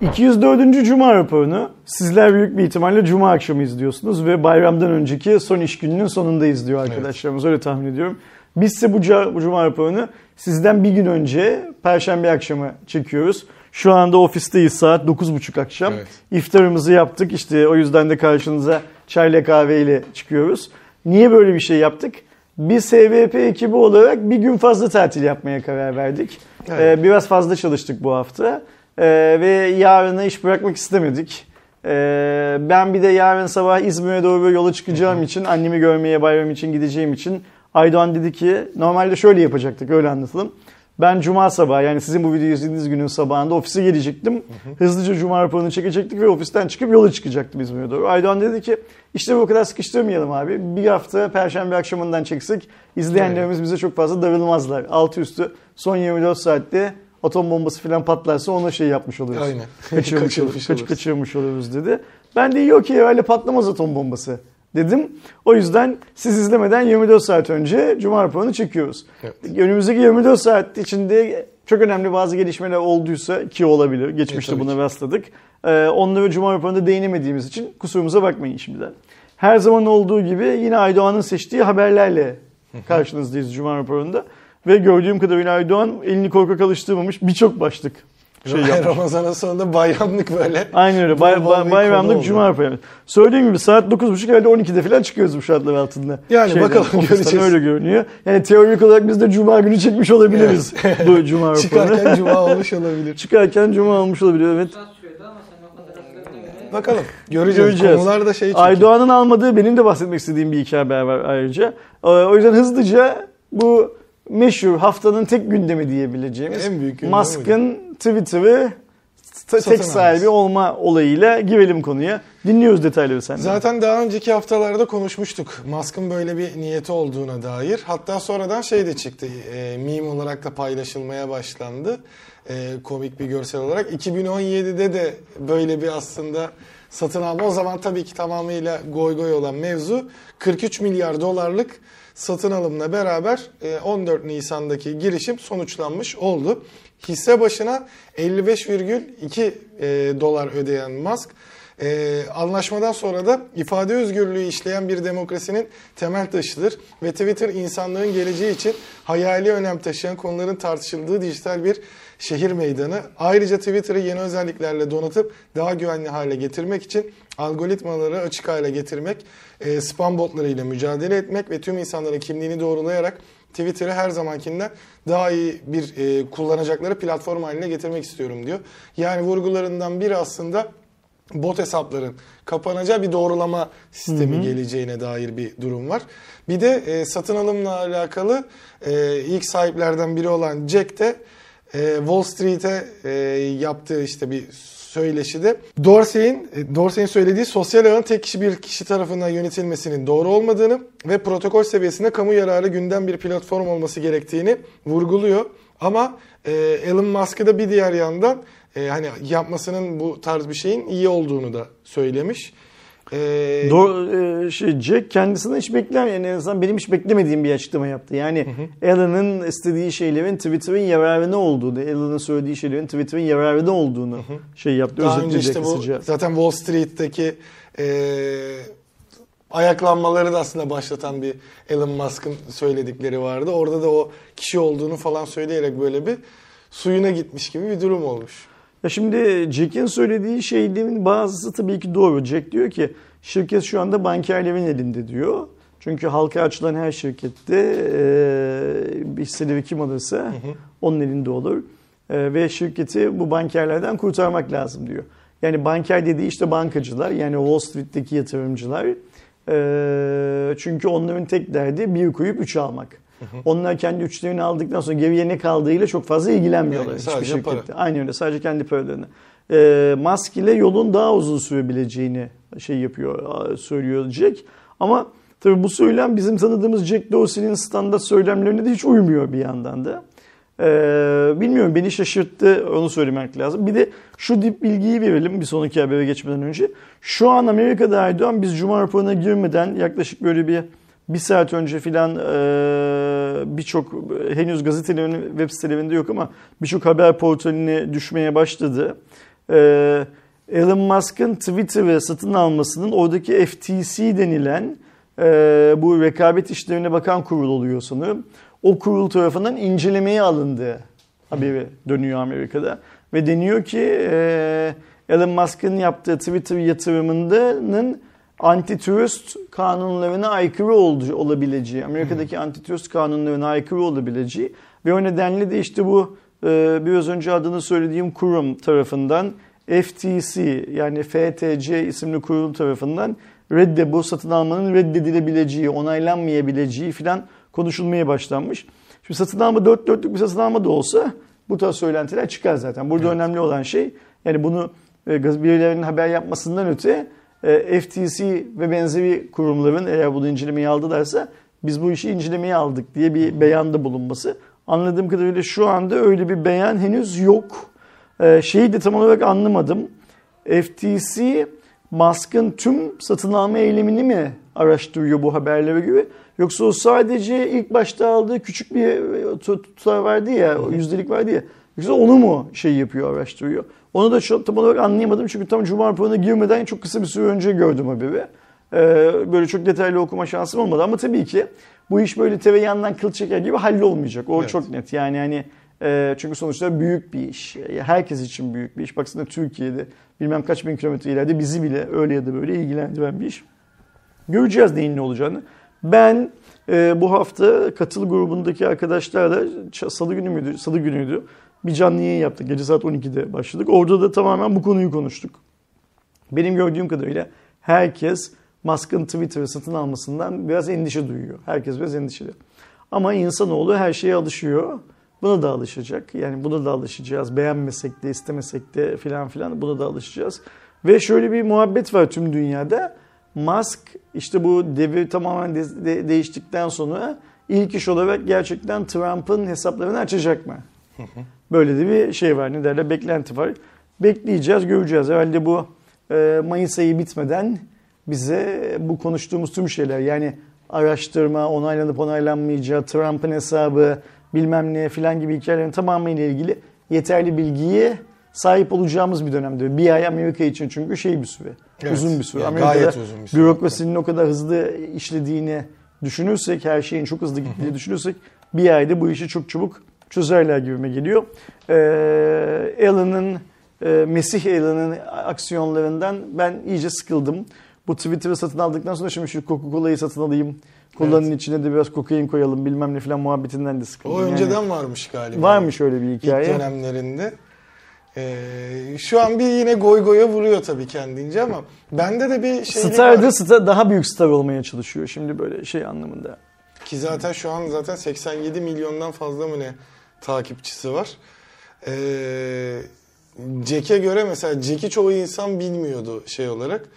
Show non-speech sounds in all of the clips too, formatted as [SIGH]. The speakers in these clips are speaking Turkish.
204. Cuma raporunu sizler büyük bir ihtimalle Cuma akşamı izliyorsunuz ve bayramdan önceki son iş gününün sonunda izliyor arkadaşlarımız öyle tahmin ediyorum. Biz ise bu, Cuma raporunu sizden bir gün önce Perşembe akşamı çekiyoruz. Şu anda ofisteyiz saat 9.30 akşam. Evet. İftarımızı yaptık işte o yüzden de karşınıza çayla kahveyle çıkıyoruz. Niye böyle bir şey yaptık? Biz HVP ekibi olarak bir gün fazla tatil yapmaya karar verdik. Evet. Ee, biraz fazla çalıştık bu hafta. Ee, ve yarına iş bırakmak istemedik. Ee, ben bir de yarın sabah İzmir'e doğru yola çıkacağım için, annemi görmeye bayram için gideceğim için Aydoğan dedi ki normalde şöyle yapacaktık öyle anlatalım. Ben cuma sabahı yani sizin bu videoyu izlediğiniz günün sabahında ofise gelecektim. Hızlıca cuma raporunu çekecektik ve ofisten çıkıp yola çıkacaktım İzmir'e doğru. Aydoğan dedi ki işte bu kadar sıkıştırmayalım abi. Bir hafta perşembe akşamından çeksek izleyenlerimiz bize çok fazla darılmazlar. Altı üstü son 24 saatte atom bombası falan patlarsa ona şey yapmış oluyoruz. Aynen. [LAUGHS] Kaçırmış, Kaçırmış oluruz, kaç, kaçırmış oluruz dedi. Ben de iyi okey öyle patlamaz atom bombası dedim. O yüzden siz izlemeden 24 saat önce Cuma raporunu çekiyoruz. Evet. Önümüzdeki 24 saat içinde çok önemli bazı gelişmeler olduysa ki olabilir. Geçmişte E, tabii buna ki. rastladık. Ee, onları Cuma raporunda değinemediğimiz için kusurumuza bakmayın şimdiden. Her zaman olduğu gibi yine Aydoğan'ın seçtiği haberlerle karşınızdayız Cuma raporunda. Ve gördüğüm kadarıyla Aydoğan elini korkak alıştırmamış birçok başlık şey yapmış. Ramazan'ın sonunda bayramlık böyle. Aynen öyle. Bay, bay- bayramlık cuma raporu. Söylediğim gibi saat 9.30 herhalde 12'de falan çıkıyoruz bu şartlar altında. Yani bakalım, ofisten göreceğiz. Öyle görünüyor. Yani teorik olarak biz de cuma günü çekmiş olabiliriz [LAUGHS] bu cuma. Çıkarken cuma olmuş olabilir. [LAUGHS] Çıkarken cuma olmuş olabilir evet. Bakalım. Göreceğiz. Göreceğiz. Konular da şey çünkü. Aydoğan'ın almadığı benim de bahsetmek istediğim bir iki haber var ayrıca. Ee, O yüzden hızlıca bu meşhur haftanın tek gündemi diyebileceğimiz En büyük Musk'ın Twitter'ı Satın tek sahibi alması. olma olayıyla girelim konuya. Dinliyoruz detayları senden. Zaten daha önceki haftalarda konuşmuştuk. Musk'ın böyle bir niyeti olduğuna dair. Hatta sonradan şey de çıktı. E, meme olarak da paylaşılmaya başlandı. E, komik bir görsel olarak. 2017'de de böyle bir aslında satın alma. O zaman tabii ki tamamıyla goy goy olan mevzu. 43 milyar dolarlık satın alımla beraber e, 14 Nisan'daki girişim sonuçlanmış oldu. Hisse başına 55,2 e, dolar ödeyen Musk ee, anlaşmadan sonra da ifade özgürlüğü işleyen bir demokrasinin temel taşıdır ve Twitter insanlığın geleceği için hayali önem taşıyan konuların tartışıldığı dijital bir şehir meydanı. Ayrıca Twitter'ı yeni özelliklerle donatıp daha güvenli hale getirmek için algoritmaları açık hale getirmek, e, spam botlarıyla mücadele etmek ve tüm insanların kimliğini doğrulayarak Twitter'ı her zamankinden daha iyi bir e, kullanacakları platform haline getirmek istiyorum diyor. Yani vurgularından biri aslında bot hesapların kapanacağı bir doğrulama sistemi geleceğine dair bir durum var. Bir de e, satın alımla alakalı e, ilk sahiplerden biri olan Jack de e, Wall Street'e e, yaptığı işte bir söyleşide Dorsey'in e, Dorsey'in söylediği sosyal ağın tek kişi bir kişi tarafından yönetilmesinin doğru olmadığını ve protokol seviyesinde kamu yararı gündem bir platform olması gerektiğini vurguluyor. Ama e, Elon Musk'ı da bir diğer yandan e, hani yapmasının bu tarz bir şeyin iyi olduğunu da söylemiş. E, Doğru, e, şey Jack kendisinden hiç beklemiyor. Yani en azından benim hiç beklemediğim bir açıklama yaptı. Yani Elon'ın istediği şeylerin Twitter'ın yararına olduğunu, Elon'ın söylediği şeylerin Twitter'ın yararına olduğunu şey yaptı. Daha önce işte bu zaten Wall Street'teki e, ayaklanmaları da aslında başlatan bir Elon Musk'ın söyledikleri vardı. Orada da o kişi olduğunu falan söyleyerek böyle bir suyuna gitmiş gibi bir durum olmuş. Ya şimdi Jack'in söylediği şeylerin bazısı tabii ki doğru. Jack diyor ki şirket şu anda bankerlerin elinde diyor. Çünkü halka açılan her şirkette e, hisseleri kim alırsa onun elinde olur. E, ve şirketi bu bankerlerden kurtarmak lazım diyor. Yani banker dediği işte bankacılar yani Wall Street'teki yatırımcılar. E, çünkü onların tek derdi bir koyup üç almak. Onlar kendi üçlerini aldıktan sonra geriye ne kaldığıyla çok fazla ilgilenmiyorlar Yani hiçbir şirkette. para. Aynen öyle sadece kendi paralarını. E, Musk ile yolun daha uzun sürebileceğini şey yapıyor, söylüyor Jack. Ama tabii bu söylem bizim tanıdığımız Jack Dorsey'nin standart söylemlerine de hiç uymuyor bir yandan da. Ee, bilmiyorum beni şaşırttı onu söylemek lazım. Bir de şu dip bilgiyi verelim bir sonraki habere geçmeden önce. Şu an Amerika'da Erdoğan biz Cuma raporuna girmeden yaklaşık böyle bir bir saat önce filan e, birçok henüz gazetelerin web sitelerinde yok ama birçok haber portaline düşmeye başladı. Ee, Elon Musk'ın Twitter'ı satın almasının oradaki FTC denilen e, bu rekabet işlerine bakan kurul oluyor sanırım. O kurul tarafından incelemeye alındığı haberi dönüyor Amerika'da. Ve deniyor ki e, Elon Musk'ın yaptığı Twitter yatırımının antitrust kanunlarına aykırı oldu, olabileceği, Amerika'daki antitrust kanunlarına aykırı olabileceği ve o nedenle de işte bu e, biraz önce adını söylediğim kurum tarafından FTC yani FTC isimli kurum tarafından redde bu satın almanın reddedilebileceği, onaylanmayabileceği filan konuşulmaya başlanmış. Şimdi satın alma dört dörtlük bir satın alma da olsa bu tarz söylentiler çıkar zaten. Burada Evet. önemli olan şey yani bunu e, birilerinin haber yapmasından öte FTC ve benzeri kurumların eğer bunu incelemeye aldılarsa biz bu işi incelemeye aldık diye bir beyanda bulunması. Anladığım kadarıyla şu anda öyle bir beyan henüz yok. E, şeyi de tam olarak anlamadım. FTC Musk'ın tüm satın alma eylemini mi araştırıyor bu haberlere göre? Yoksa o sadece ilk başta aldığı küçük bir e, tut- tutar vardı ya, yüzdelik vardı ya. Yoksa onu mu şey yapıyor, araştırıyor? Onu da çok, tam olarak anlayamadım çünkü tam Cuma raporuna girmeden çok kısa bir süre önce gördüm haberi. Ee, böyle çok detaylı okuma şansım olmadı ama tabii ki bu iş böyle tereyağından kıl çeker gibi hallolmayacak. O Evet. çok net. Yani hani e, çünkü sonuçta büyük bir iş. Ya Herkes için büyük bir iş. Baksana Türkiye'de bilmem kaç bin kilometre ileride bizi bile öyle ya da böyle ilgilendiren bir iş. Göreceğiz neyin ne olacağını. Ben e, bu hafta katıl grubundaki arkadaşlarla salı günü müydü? Salı günüydü. Bir canlı yayın yaptık. Gece saat 12'de başladık. Orada da tamamen bu konuyu konuştuk. Benim gördüğüm kadarıyla herkes Musk'ın Twitter'ı satın almasından biraz endişe duyuyor. Herkes biraz endişeli. Ama insanoğlu her şeye alışıyor. Buna da alışacak. Yani buna da alışacağız. Beğenmesek de istemesek de filan filan buna da alışacağız. Ve şöyle bir muhabbet var tüm dünyada. Musk işte bu devir tamamen de- de- değiştikten sonra ilk iş olarak gerçekten Trump'ın hesaplarını açacak mı? Böyle de bir şey var. Ne derler? Beklenti var. Bekleyeceğiz, göreceğiz. Herhalde bu e, Mayıs ayı bitmeden bize bu konuştuğumuz tüm şeyler yani araştırma, onaylanıp onaylanmayacağı, Trump'ın hesabı, bilmem ne filan gibi hikayelerin tamamıyla ilgili yeterli bilgiye sahip olacağımız bir dönemde. Bir ay Amerika için çünkü şey bir süre. Evet. Uzun bir süre. Yani Amerika'da gayet uzun bir süre. bürokrasinin o kadar hızlı işlediğini düşünürsek, her şeyin çok hızlı gittiğini düşünürsek bir ayda bu işi çok çabuk çözerler gibime geliyor. Ee, Elon'ın, e, Mesih Elon'ın aksiyonlarından ben iyice sıkıldım. Bu Twitter'ı satın aldıktan sonra şimdi şu Coca-Cola'yı satın alayım. Kolanın içine de biraz kokain koyalım bilmem ne falan muhabbetinden de sıkıldım. O Yani önceden varmış galiba. varmış öyle bir İlk hikaye. dönemlerinde. Ee, şu an bir yine goy goya vuruyor tabii kendince ama bende de bir şey Star'da star, daha büyük star olmaya çalışıyor şimdi böyle şey anlamında. Ki zaten şu an zaten 87 milyondan fazla mı ne takipçisi var. Ee, Jack'e göre mesela Jack'i çoğu insan bilmiyordu şey olarak.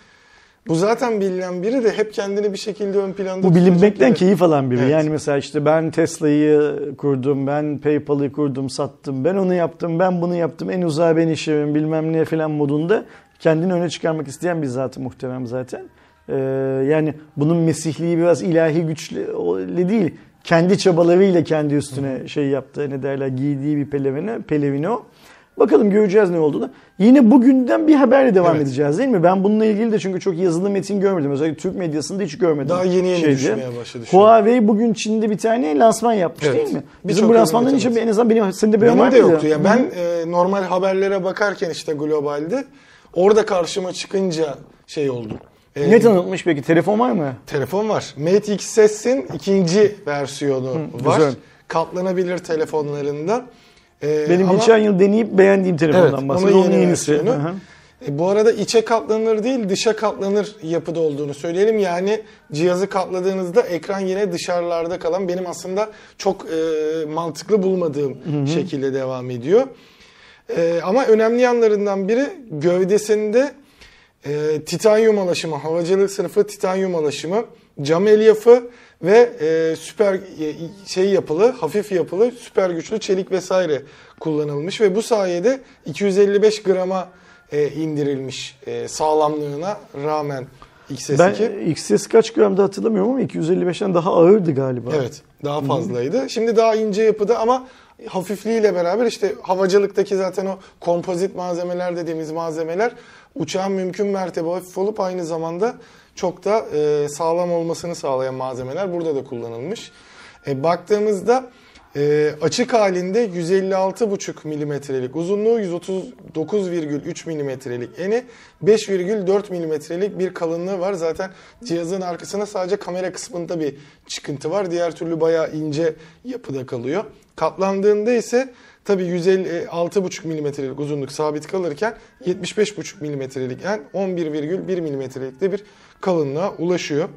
Bu zaten bilinen biri de hep kendini bir şekilde ön planda Bu bilinmekten keyif alan biri. Evet. Yani mesela işte ben Tesla'yı kurdum, ben PayPal'ı kurdum, sattım, ben onu yaptım, ben bunu yaptım, en uzağa ben işimim bilmem ne falan modunda kendini öne çıkarmak isteyen bir zatı muhtemelen zaten. Ee, yani bunun mesihliği biraz ilahi güçle değil. Kendi çabalarıyla kendi üstüne şey yaptı. Ne derler giydiği bir pelevini, pelevini o. Bakalım göreceğiz ne olduğunu. Yine bugünden bir haberle devam Evet. edeceğiz değil mi? Ben bununla ilgili de çünkü çok yazılı metin görmedim. Özellikle Türk medyasında hiç görmedim. Daha yeni yeni Şeydi. düşmeye başladı. Huawei bugün Çin'de bir tane lansman yapmış Evet. değil mi? Bizim bu lansmandan hiç en azından benim senin de var Benim de yoktu ya. Hı. Ben e, normal haberlere bakarken işte globalde orada karşıma çıkınca şey oldu. E, ne tanıtmış peki? Telefon var mı? Telefon var. Mate XS'in ikinci versiyonu var. güzel. Katlanabilir telefonlarında. E, Benim ama- geçen yıl deneyip beğendiğim telefondan Evet, bahsediyorum. onun Onun yeni yenisi. versiyonu. Hı hı. E, bu arada içe katlanır değil dışa katlanır yapıda olduğunu söyleyelim. Yani cihazı katladığınızda ekran yine dışarılarda kalan benim aslında çok e, mantıklı bulmadığım şekilde devam ediyor. E, ama önemli yanlarından biri gövdesinde e, titanyum alaşımı, havacılık sınıfı titanyum alaşımı, cam elyafı ve e, süper e, şey yapılı, hafif yapılı, süper güçlü çelik vesaire kullanılmış ve bu sayede 255 grama e, indirilmiş e, sağlamlığına rağmen XS2. Ben XS kaç gramda hatırlamıyorum ama 255'ten daha ağırdı galiba. Evet, daha fazlaydı. Şimdi daha ince yapıda ama hafifliğiyle beraber işte havacılıktaki zaten o kompozit malzemeler dediğimiz malzemeler uçağın mümkün mertebe hafif olup aynı zamanda çok da e, sağlam olmasını sağlayan malzemeler burada da kullanılmış. E, baktığımızda e, açık halinde 156,5 milimetrelik uzunluğu, 139,3 milimetrelik eni, 5,4 milimetrelik bir kalınlığı var. Zaten cihazın arkasına sadece kamera kısmında bir çıkıntı var. Diğer türlü bayağı ince yapıda kalıyor. Katlandığında ise tabii 156,5 milimetrelik uzunluk sabit kalırken 75,5 milimetrelik en 11,1 milimetrelik de bir kalınlığa ulaşıyor.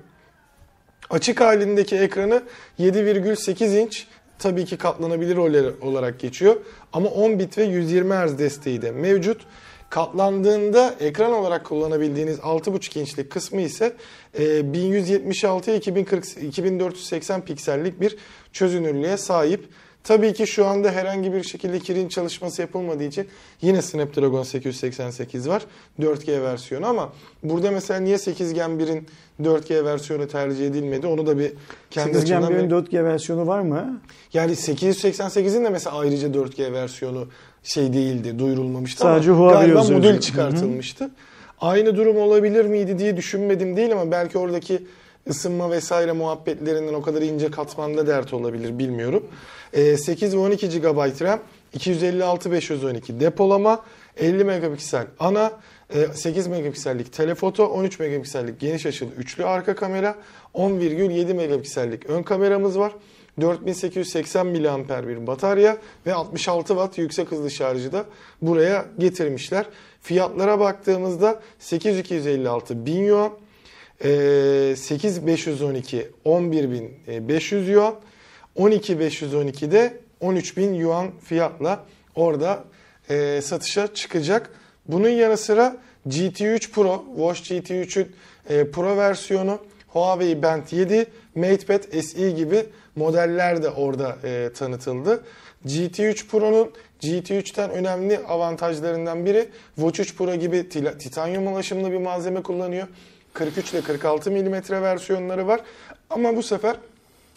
Açık halindeki ekranı 7,8 inç tabii ki katlanabilir olarak geçiyor. Ama 10 bit ve 120 Hz desteği de mevcut. Katlandığında ekran olarak kullanabildiğiniz 6.5 inçlik kısmı ise 1176'ya 2480 piksellik bir çözünürlüğe sahip. Tabii ki şu anda herhangi bir şekilde kirin çalışması yapılmadığı için yine Snapdragon 888 var 4G versiyonu ama burada mesela niye 8 Gen 1'in 4G versiyonu tercih edilmedi onu da bir kendi 8 Gen açımdan 1'in 4G versiyonu var mı? Yani 888'in de mesela ayrıca 4G versiyonu şey değildi, duyurulmamıştı Sadece ama Huawei galiba özelliği. modül çıkartılmıştı. Aynı durum olabilir miydi diye düşünmedim değil ama belki oradaki ısınma vesaire muhabbetlerinden o kadar ince katmanda dert olabilir bilmiyorum. Ee, 8 ve 12 GB RAM, 256 512 depolama, 50 megapiksel ana, 8 megapiksellik telefoto, 13 megapiksellik geniş açılı üçlü arka kamera, 10,7 megapiksellik ön kameramız var. 4880 mAh bir batarya ve 66 Watt yüksek hızlı şarjı da buraya getirmişler. Fiyatlara baktığımızda 8256 bin yuan, 8512 11500 yuan, 12512 de 13000 yuan fiyatla orada e, satışa çıkacak. Bunun yanı sıra GT3 Pro, Watch GT3'ün e, Pro versiyonu, Huawei Band 7, MatePad SE gibi modeller de orada e, tanıtıldı. GT3 Pro'nun GT3'ten önemli avantajlarından biri Watch 3 Pro gibi titanyum ulaşımlı bir malzeme kullanıyor. 43 ile 46 mm versiyonları var. Ama bu sefer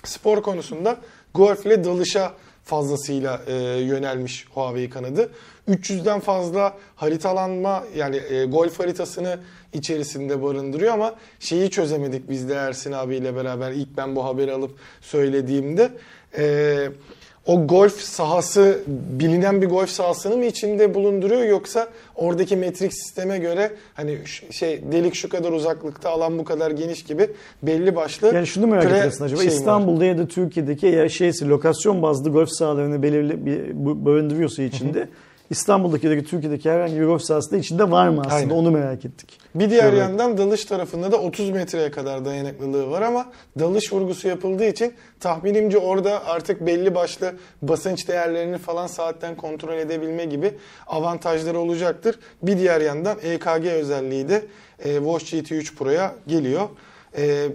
spor konusunda golf ile dalışa fazlasıyla e, yönelmiş Huawei kanadı. 300'den fazla haritalanma yani e, golf haritasını içerisinde barındırıyor ama şeyi çözemedik biz de Ersin abiyle beraber ilk ben bu haberi alıp söylediğimde. E, o golf sahası bilinen bir golf sahasını mı içinde bulunduruyor yoksa oradaki metrik sisteme göre hani şey delik şu kadar uzaklıkta alan bu kadar geniş gibi belli başlı Yani şunu merak ediyorsun acaba şey var. İstanbul'da ya da Türkiye'deki ya şeysi lokasyon bazlı golf sahalarını belirli bir barındırıyorsa içinde İstanbul'daki da Türkiye'deki herhangi bir golf sahası da içinde var mı aslında Aynen. onu merak ettik. Bir diğer Evet. yandan dalış tarafında da 30 metreye kadar dayanıklılığı var ama dalış vurgusu yapıldığı için tahminimce orada artık belli başlı basınç değerlerini falan saatten kontrol edebilme gibi avantajları olacaktır. Bir diğer yandan EKG özelliği de e, Watch GT3 Pro'ya geliyor. E,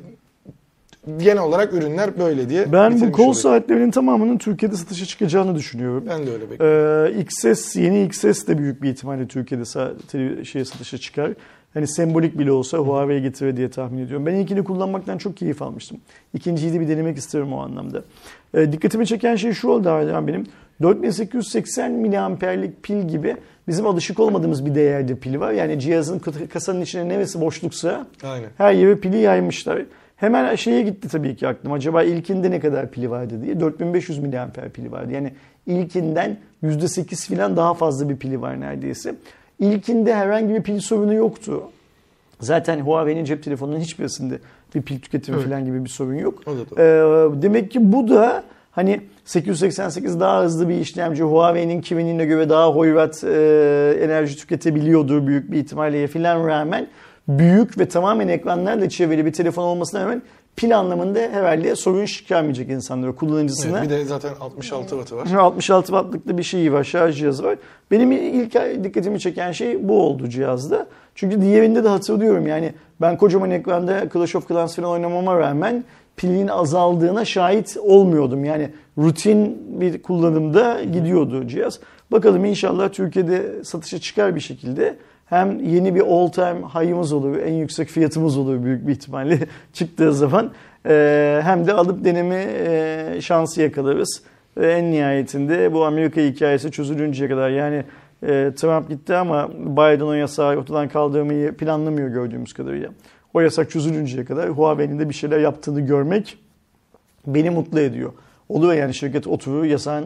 genel olarak ürünler böyle diye Ben bu kol olayım. saatlerinin tamamının Türkiye'de satışa çıkacağını düşünüyorum. Ben de öyle bekliyorum. Ee, XS, yeni XS de büyük bir ihtimalle Türkiye'de sa- şeye satışa çıkar. Hani sembolik bile olsa Huawei getirir diye tahmin ediyorum. Ben ilkini kullanmaktan çok keyif almıştım. İkinciyi de bir denemek isterim o anlamda. Ee, dikkatimi çeken şey şu oldu hala benim. 4880 miliamperlik pil gibi bizim alışık olmadığımız bir değerde pil var. Yani cihazın kasanın içine neresi boşluksa Aynen. her yere pili yaymışlar. Hemen şeye gitti tabii ki aklım. Acaba ilkinde ne kadar pili vardı diye. 4500 miliamper pili vardı. Yani ilkinden %8 falan daha fazla bir pili var neredeyse. İlkinde herhangi bir pil sorunu yoktu. Zaten Huawei'nin cep telefonunun hiçbirisinde bir pil tüketimi Evet. falan gibi bir sorun yok. Ee, demek ki bu da hani 888 daha hızlı bir işlemci Huawei'nin kiminine göre daha hoyrat e, enerji tüketebiliyordur büyük bir ihtimalle filan rağmen büyük ve tamamen ekranlarla çevrili bir telefon olmasına rağmen pil anlamında herhalde sorun çıkarmayacak insanlara, kullanıcısına. Evet, bir de zaten 66 wattı var. 66 wattlık da bir şeyi var, şarj cihazı var. Benim ilk dikkatimi çeken şey bu oldu cihazda. Çünkü diğerinde de hatırlıyorum yani ben kocaman ekranda Clash of Clans falan oynamama rağmen pilin azaldığına şahit olmuyordum. Yani rutin bir kullanımda gidiyordu cihaz. Bakalım inşallah Türkiye'de satışa çıkar bir şekilde. Hem yeni bir all time high'ımız olur, en yüksek fiyatımız olur büyük bir ihtimalle [LAUGHS] çıktığı zaman. Ee, hem de alıp deneme e, şansı yakalarız. Ve en nihayetinde bu Amerika hikayesi çözülünceye kadar yani e, Trump gitti ama Biden o yasağı ortadan kaldırmayı planlamıyor gördüğümüz kadarıyla. O yasak çözülünceye kadar Huawei'nin de bir şeyler yaptığını görmek beni mutlu ediyor. Oluyor yani şirket oturur yasağın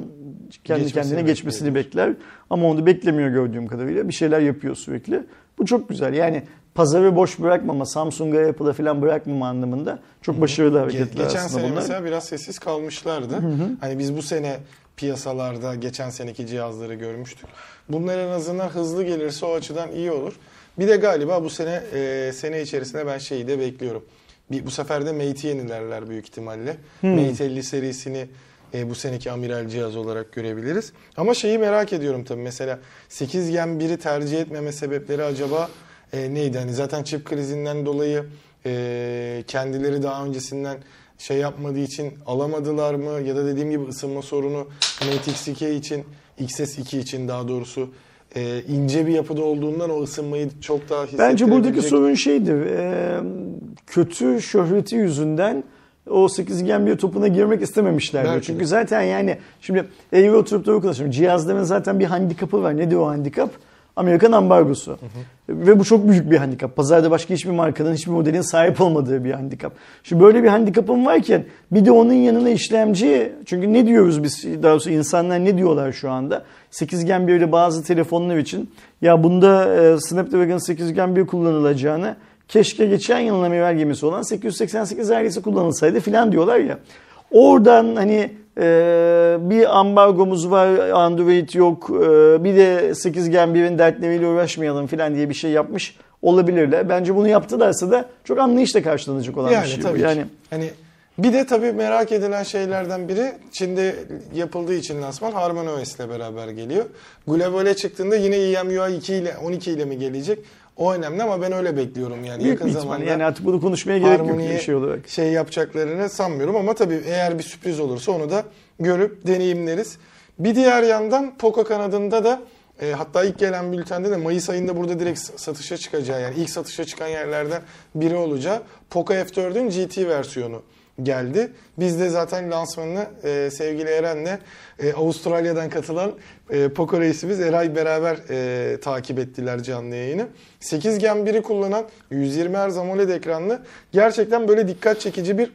kendi Geçmesini kendine geçmesini bekliyor. bekler. Ama onu beklemiyor gördüğüm kadarıyla. Bir şeyler yapıyor sürekli. Bu çok güzel. Yani pazarı boş bırakmama, Samsung'a, Apple'a falan bırakmama anlamında çok başarılı hareketler Geçen aslında sene bunlar. mesela biraz sessiz kalmışlardı. Hani biz bu sene piyasalarda geçen seneki cihazları görmüştük. Bunlar en azından hızlı gelirse o açıdan iyi olur. Bir de galiba bu sene e, sene içerisinde ben şeyi de bekliyorum. Bir, bu sefer de Mate'i yenilerler büyük ihtimalle. Mate 50 serisini e, bu seneki amiral cihaz olarak görebiliriz. Ama şeyi merak ediyorum tabii mesela 8 Gen 1'i tercih etmeme sebepleri acaba e, neydi? Hani zaten çip krizinden dolayı e, kendileri daha öncesinden şey yapmadığı için alamadılar mı? Ya da dediğim gibi ısınma sorunu Mate X2 için, XS2 için daha doğrusu e, ince bir yapıda olduğundan o ısınmayı çok daha Bence buradaki hissettirebilecek- sorun şeydir. e, kötü şöhreti yüzünden o 8 Gen bir topuna girmek istememişlerdi. Belki de. Çünkü zaten yani şimdi evi oturup da konuşuyorum. Cihazların zaten bir handikapı var. Nedir o handikap? Amerikan ambargosu. Ve bu çok büyük bir handikap. Pazarda başka hiçbir markanın, hiçbir modelin sahip olmadığı bir handikap. Şimdi böyle bir handikapım varken bir de onun yanına işlemci, çünkü ne diyoruz biz, daha doğrusu insanlar ne diyorlar şu anda? 8 Gen 1'de bazı telefonlar için ya bunda e, Snapdragon 8 Gen 1 kullanılacağını keşke geçen yılın amiral gemisi olan 888 ailesi kullanılsaydı filan diyorlar ya. Oradan hani e, bir ambargomuz var, Android yok, e, bir de 8 Gen 1'in dertleriyle uğraşmayalım filan diye bir şey yapmış olabilirler. Bence bunu yaptılarsa da çok anlayışla karşılanacak olan Yani bir şey. tabii ki. Yani Hani bir de tabii merak edilen şeylerden biri Çin'de yapıldığı için lansman Harmony OS ile beraber geliyor. Globale çıktığında yine EMUI 2 ile 12 ile mi gelecek? O önemli ama ben öyle bekliyorum yani büyük yakın zamanda. Yani artık bunu konuşmaya gerek yok bir şey olarak. şey yapacaklarını sanmıyorum ama tabii eğer bir sürpriz olursa onu da görüp deneyimleriz. Bir diğer yandan Poco kanadında da e, hatta ilk gelen bültende de Mayıs ayında burada direkt satışa çıkacağı yani ilk satışa çıkan yerlerden biri olacağı Poco F4'ün GT versiyonu geldi. Biz de zaten lansmanını e, sevgili Eren'le e, Avustralya'dan katılan e, Poco reisimiz Eray beraber e, takip ettiler canlı yayını. 8 Gen 1'i kullanan 120 Hz AMOLED ekranlı gerçekten böyle dikkat çekici bir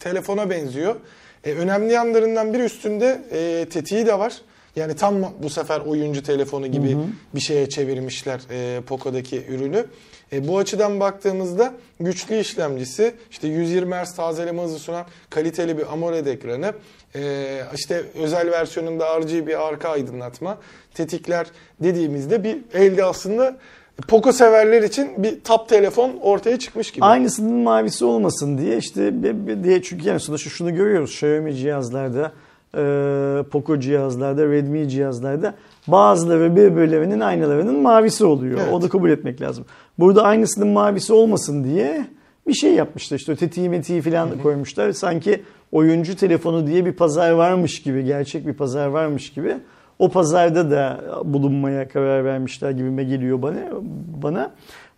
telefona benziyor. E, önemli yanlarından bir üstünde e, tetiği de var. Yani tam bu sefer oyuncu telefonu gibi bir şeye çevirmişler e, Poco'daki ürünü. E, bu açıdan baktığımızda güçlü işlemcisi, işte 120 Hz tazeleme hızı sunan kaliteli bir AMOLED ekranı, e, işte özel versiyonunda RGB arka aydınlatma, tetikler dediğimizde bir elde aslında Poco severler için bir top telefon ortaya çıkmış gibi. Aynısının mavisi olmasın diye işte bir- bir- diye çünkü yani sonuçta şunu görüyoruz Xiaomi cihazlarda, e, Poco cihazlarda, Redmi cihazlarda bazıları birbirlerinin aynalarının mavisi oluyor. Evet. O da kabul etmek lazım. Burada aynısının mavisi olmasın diye bir şey yapmışlar işte tetiği metiği falan koymuşlar. Sanki oyuncu telefonu diye bir pazar varmış gibi, gerçek bir pazar varmış gibi. O pazarda da bulunmaya karar vermişler gibime geliyor bana. bana.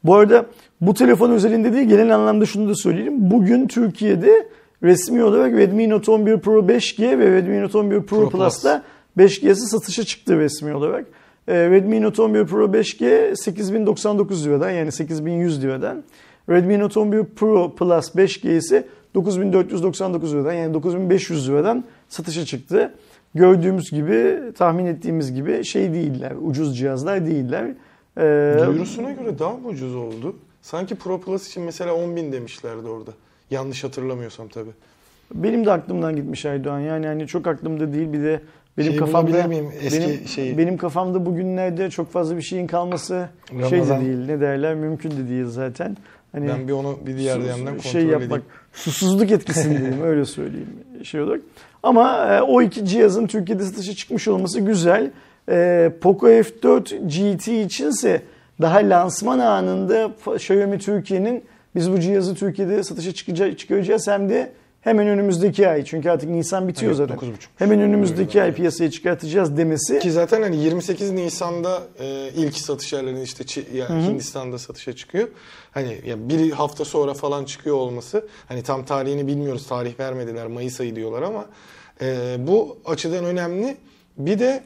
Bu arada bu telefon özelinde değil genel anlamda şunu da söyleyelim. Bugün Türkiye'de resmi olarak Redmi Note 11 Pro 5G ve Redmi Note 11 Pro, Pro Plus. Plus'ta 5G'si satışa çıktı resmi olarak. Ee, Redmi Note 11 Pro 5G 8099 liradan yani 8100 liradan. Redmi Note 11 Pro Plus 5G ise 9499 liradan yani 9500 liradan satışa çıktı. Gördüğümüz gibi tahmin ettiğimiz gibi şey değiller ucuz cihazlar değiller. Ee, Duyurusuna göre daha mı ucuz oldu? Sanki Pro Plus için mesela 10.000 demişlerdi orada. Yanlış hatırlamıyorsam tabii. Benim de aklımdan gitmiş Aydoğan. Yani hani çok aklımda değil bir de benim Şey kafamda miyim eski benim, şeyi? benim kafamda bugünlerde çok fazla bir şeyin kalması şey de Ramazan. değil. Ne derler? Mümkün de değil zaten. Hani Ben bir onu bir diğer Sus- yandan kontrol şey yapmak, edeyim. susuzluk etkisindeyim [LAUGHS] öyle söyleyeyim şey olarak. Ama e, o iki cihazın Türkiye'de satışa çıkmış olması güzel. E, Poco F4 GT içinse daha lansman anında Xiaomi Türkiye'nin biz bu cihazı Türkiye'de satışa çıkacak, çıkaracağız hem de hemen önümüzdeki ay. Çünkü artık Nisan bitiyor Evet, zaten. 9.5. Hemen önümüzdeki ay piyasaya çıkartacağız demesi. Ki zaten hani 28 Nisan'da e, ilk satış yerlerinin işte Çi- yani Hindistan'da satışa çıkıyor. Hani ya bir hafta sonra falan çıkıyor olması. Hani tam tarihini bilmiyoruz. Tarih vermediler. Mayıs ayı diyorlar ama E, bu açıdan önemli. Bir de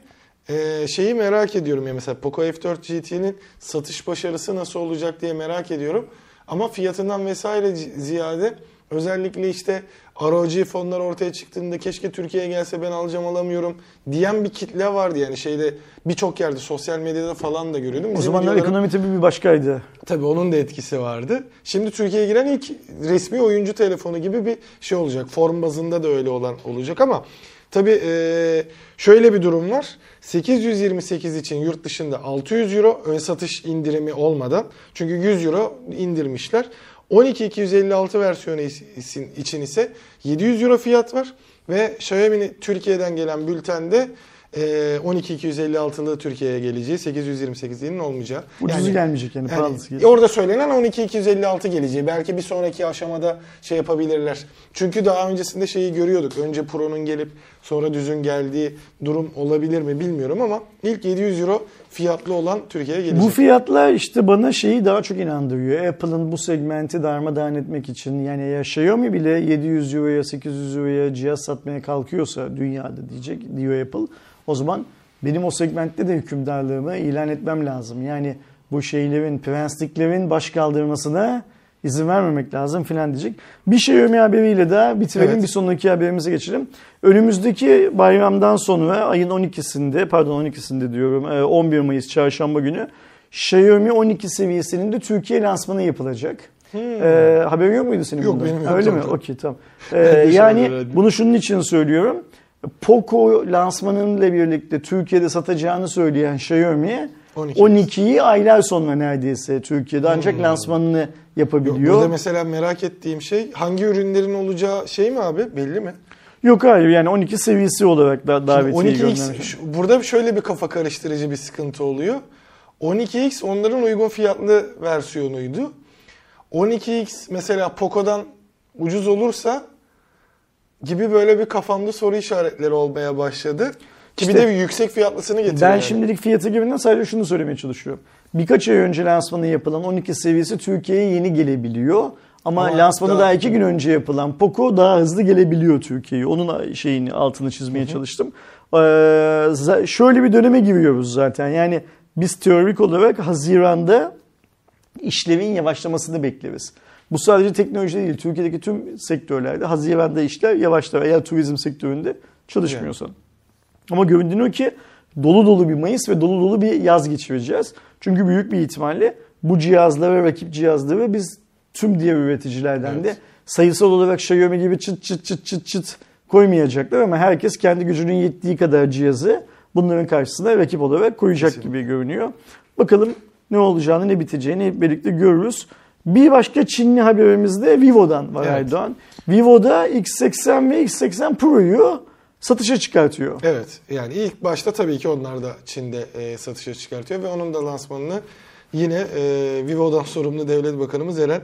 e, şeyi merak ediyorum ya mesela Poco F4 GT'nin satış başarısı nasıl olacak diye merak ediyorum. Ama fiyatından vesaire ziyade özellikle işte ROG fonlar ortaya çıktığında keşke Türkiye'ye gelse ben alacağım alamıyorum diyen bir kitle vardı yani şeyde birçok yerde sosyal medyada falan da görüyordum. O Bizim zamanlar videolarım- ekonomi tabii bir başkaydı. Tabii onun da etkisi vardı. Şimdi Türkiye'ye giren ilk resmi oyuncu telefonu gibi bir şey olacak. Form bazında da öyle olan olacak ama tabii eee, şöyle bir durum var. 828 için yurt dışında 600 euro ön satış indirimi olmadan çünkü 100 euro indirmişler. 12256 versiyonu için ise 700 euro fiyat var ve Xiaomi'nin Türkiye'den gelen bültende eee 12256'lı Türkiye'ye geleceği 828'inin olmayacağı. Ucuzu Yani- gelmeyecek yani, yani pahalısı gelecek. orada söylenen 12256 geleceği. Belki bir sonraki aşamada şey yapabilirler. Çünkü daha öncesinde şeyi görüyorduk. Önce Pro'nun gelip sonra düzün geldiği durum olabilir mi bilmiyorum ama ilk 700 euro fiyatlı olan Türkiye'ye gelecek. Bu fiyatlar işte bana şeyi daha çok inandırıyor. Apple'ın bu segmenti darmadağın etmek için yani ya Xiaomi bile 700 euroya 800 euroya cihaz satmaya kalkıyorsa dünyada diyecek diyor Apple. O zaman benim o segmentte de hükümdarlığımı ilan etmem lazım. Yani bu şeylerin, prensliklerin baş kaldırmasına izin vermemek lazım filan diyecek. Bir Xiaomi haberiyle daha bitirelim. Evet. Bir sonraki haberimize geçelim. Önümüzdeki bayramdan sonra ayın 12'sinde pardon 12'sinde diyorum e, 11 Mayıs çarşamba günü Xiaomi 12 seviyesinin de Türkiye lansmanı yapılacak. E, haberin yok muydu senin Hmm. Yok, bundan? benim yok, Öyle mi? Okey tamam. [LAUGHS] E, de şu yani bunu şunun için söylüyorum. Poco lansmanıyla birlikte Türkiye'de satacağını söyleyen Xiaomi 12. 12'yi aylar sonra neredeyse Türkiye'de ancak Hmm. lansmanını Yok, yapabiliyor. Burada mesela merak ettiğim şey hangi ürünlerin olacağı şey mi abi belli mi? Yok hayır yani 12 seviyesi olarak da davetiye 12X göndermiş. burada şöyle bir kafa karıştırıcı bir sıkıntı oluyor. 12X onların uygun fiyatlı versiyonuydu. 12X mesela Poco'dan ucuz olursa gibi böyle bir kafamda soru işaretleri olmaya başladı. Ki bir de yüksek fiyatlısını getiriyor. Ben yani. şimdilik fiyatı gibinden sadece şunu söylemeye çalışıyorum. Birkaç ay önce lansmanı yapılan 12 seviyesi Türkiye'ye yeni gelebiliyor. Ama, Ama lansmanı daha- daha iki gün önce yapılan Poco daha hızlı gelebiliyor Türkiye'ye. Onun şeyini altını çizmeye çalıştım. Ee, şöyle bir döneme giriyoruz zaten. Yani biz teorik olarak Haziran'da işlerin yavaşlamasını bekleriz. Bu sadece teknoloji değil. Türkiye'deki tüm sektörlerde Haziran'da işler yavaşlar. Eğer turizm sektöründe çalışmıyorsan. Ama göründüğü ki dolu dolu bir Mayıs ve dolu dolu bir yaz geçireceğiz. Çünkü büyük bir ihtimalle bu cihazları, rakip cihazları biz tüm diğer üreticilerden de Evet. sayısal olarak Xiaomi gibi çıt çıt çıt çıt çıt koymayacaklar ama herkes kendi gücünün yettiği kadar cihazı bunların karşısına rakip olarak koyacak Kesinlikle. gibi görünüyor. Bakalım ne olacağını, ne biteceğini hep birlikte görürüz. Bir başka Çinli haberimiz de Vivo'dan var Evet. Erdoğan. Vivo'da X80 ve X80 Pro'yu satışa çıkartıyor. Evet yani ilk başta tabii ki onlar da Çin'de e, satışa çıkartıyor ve onun da lansmanını yine e, Vivo'dan [LAUGHS] sorumlu devlet bakanımız Eren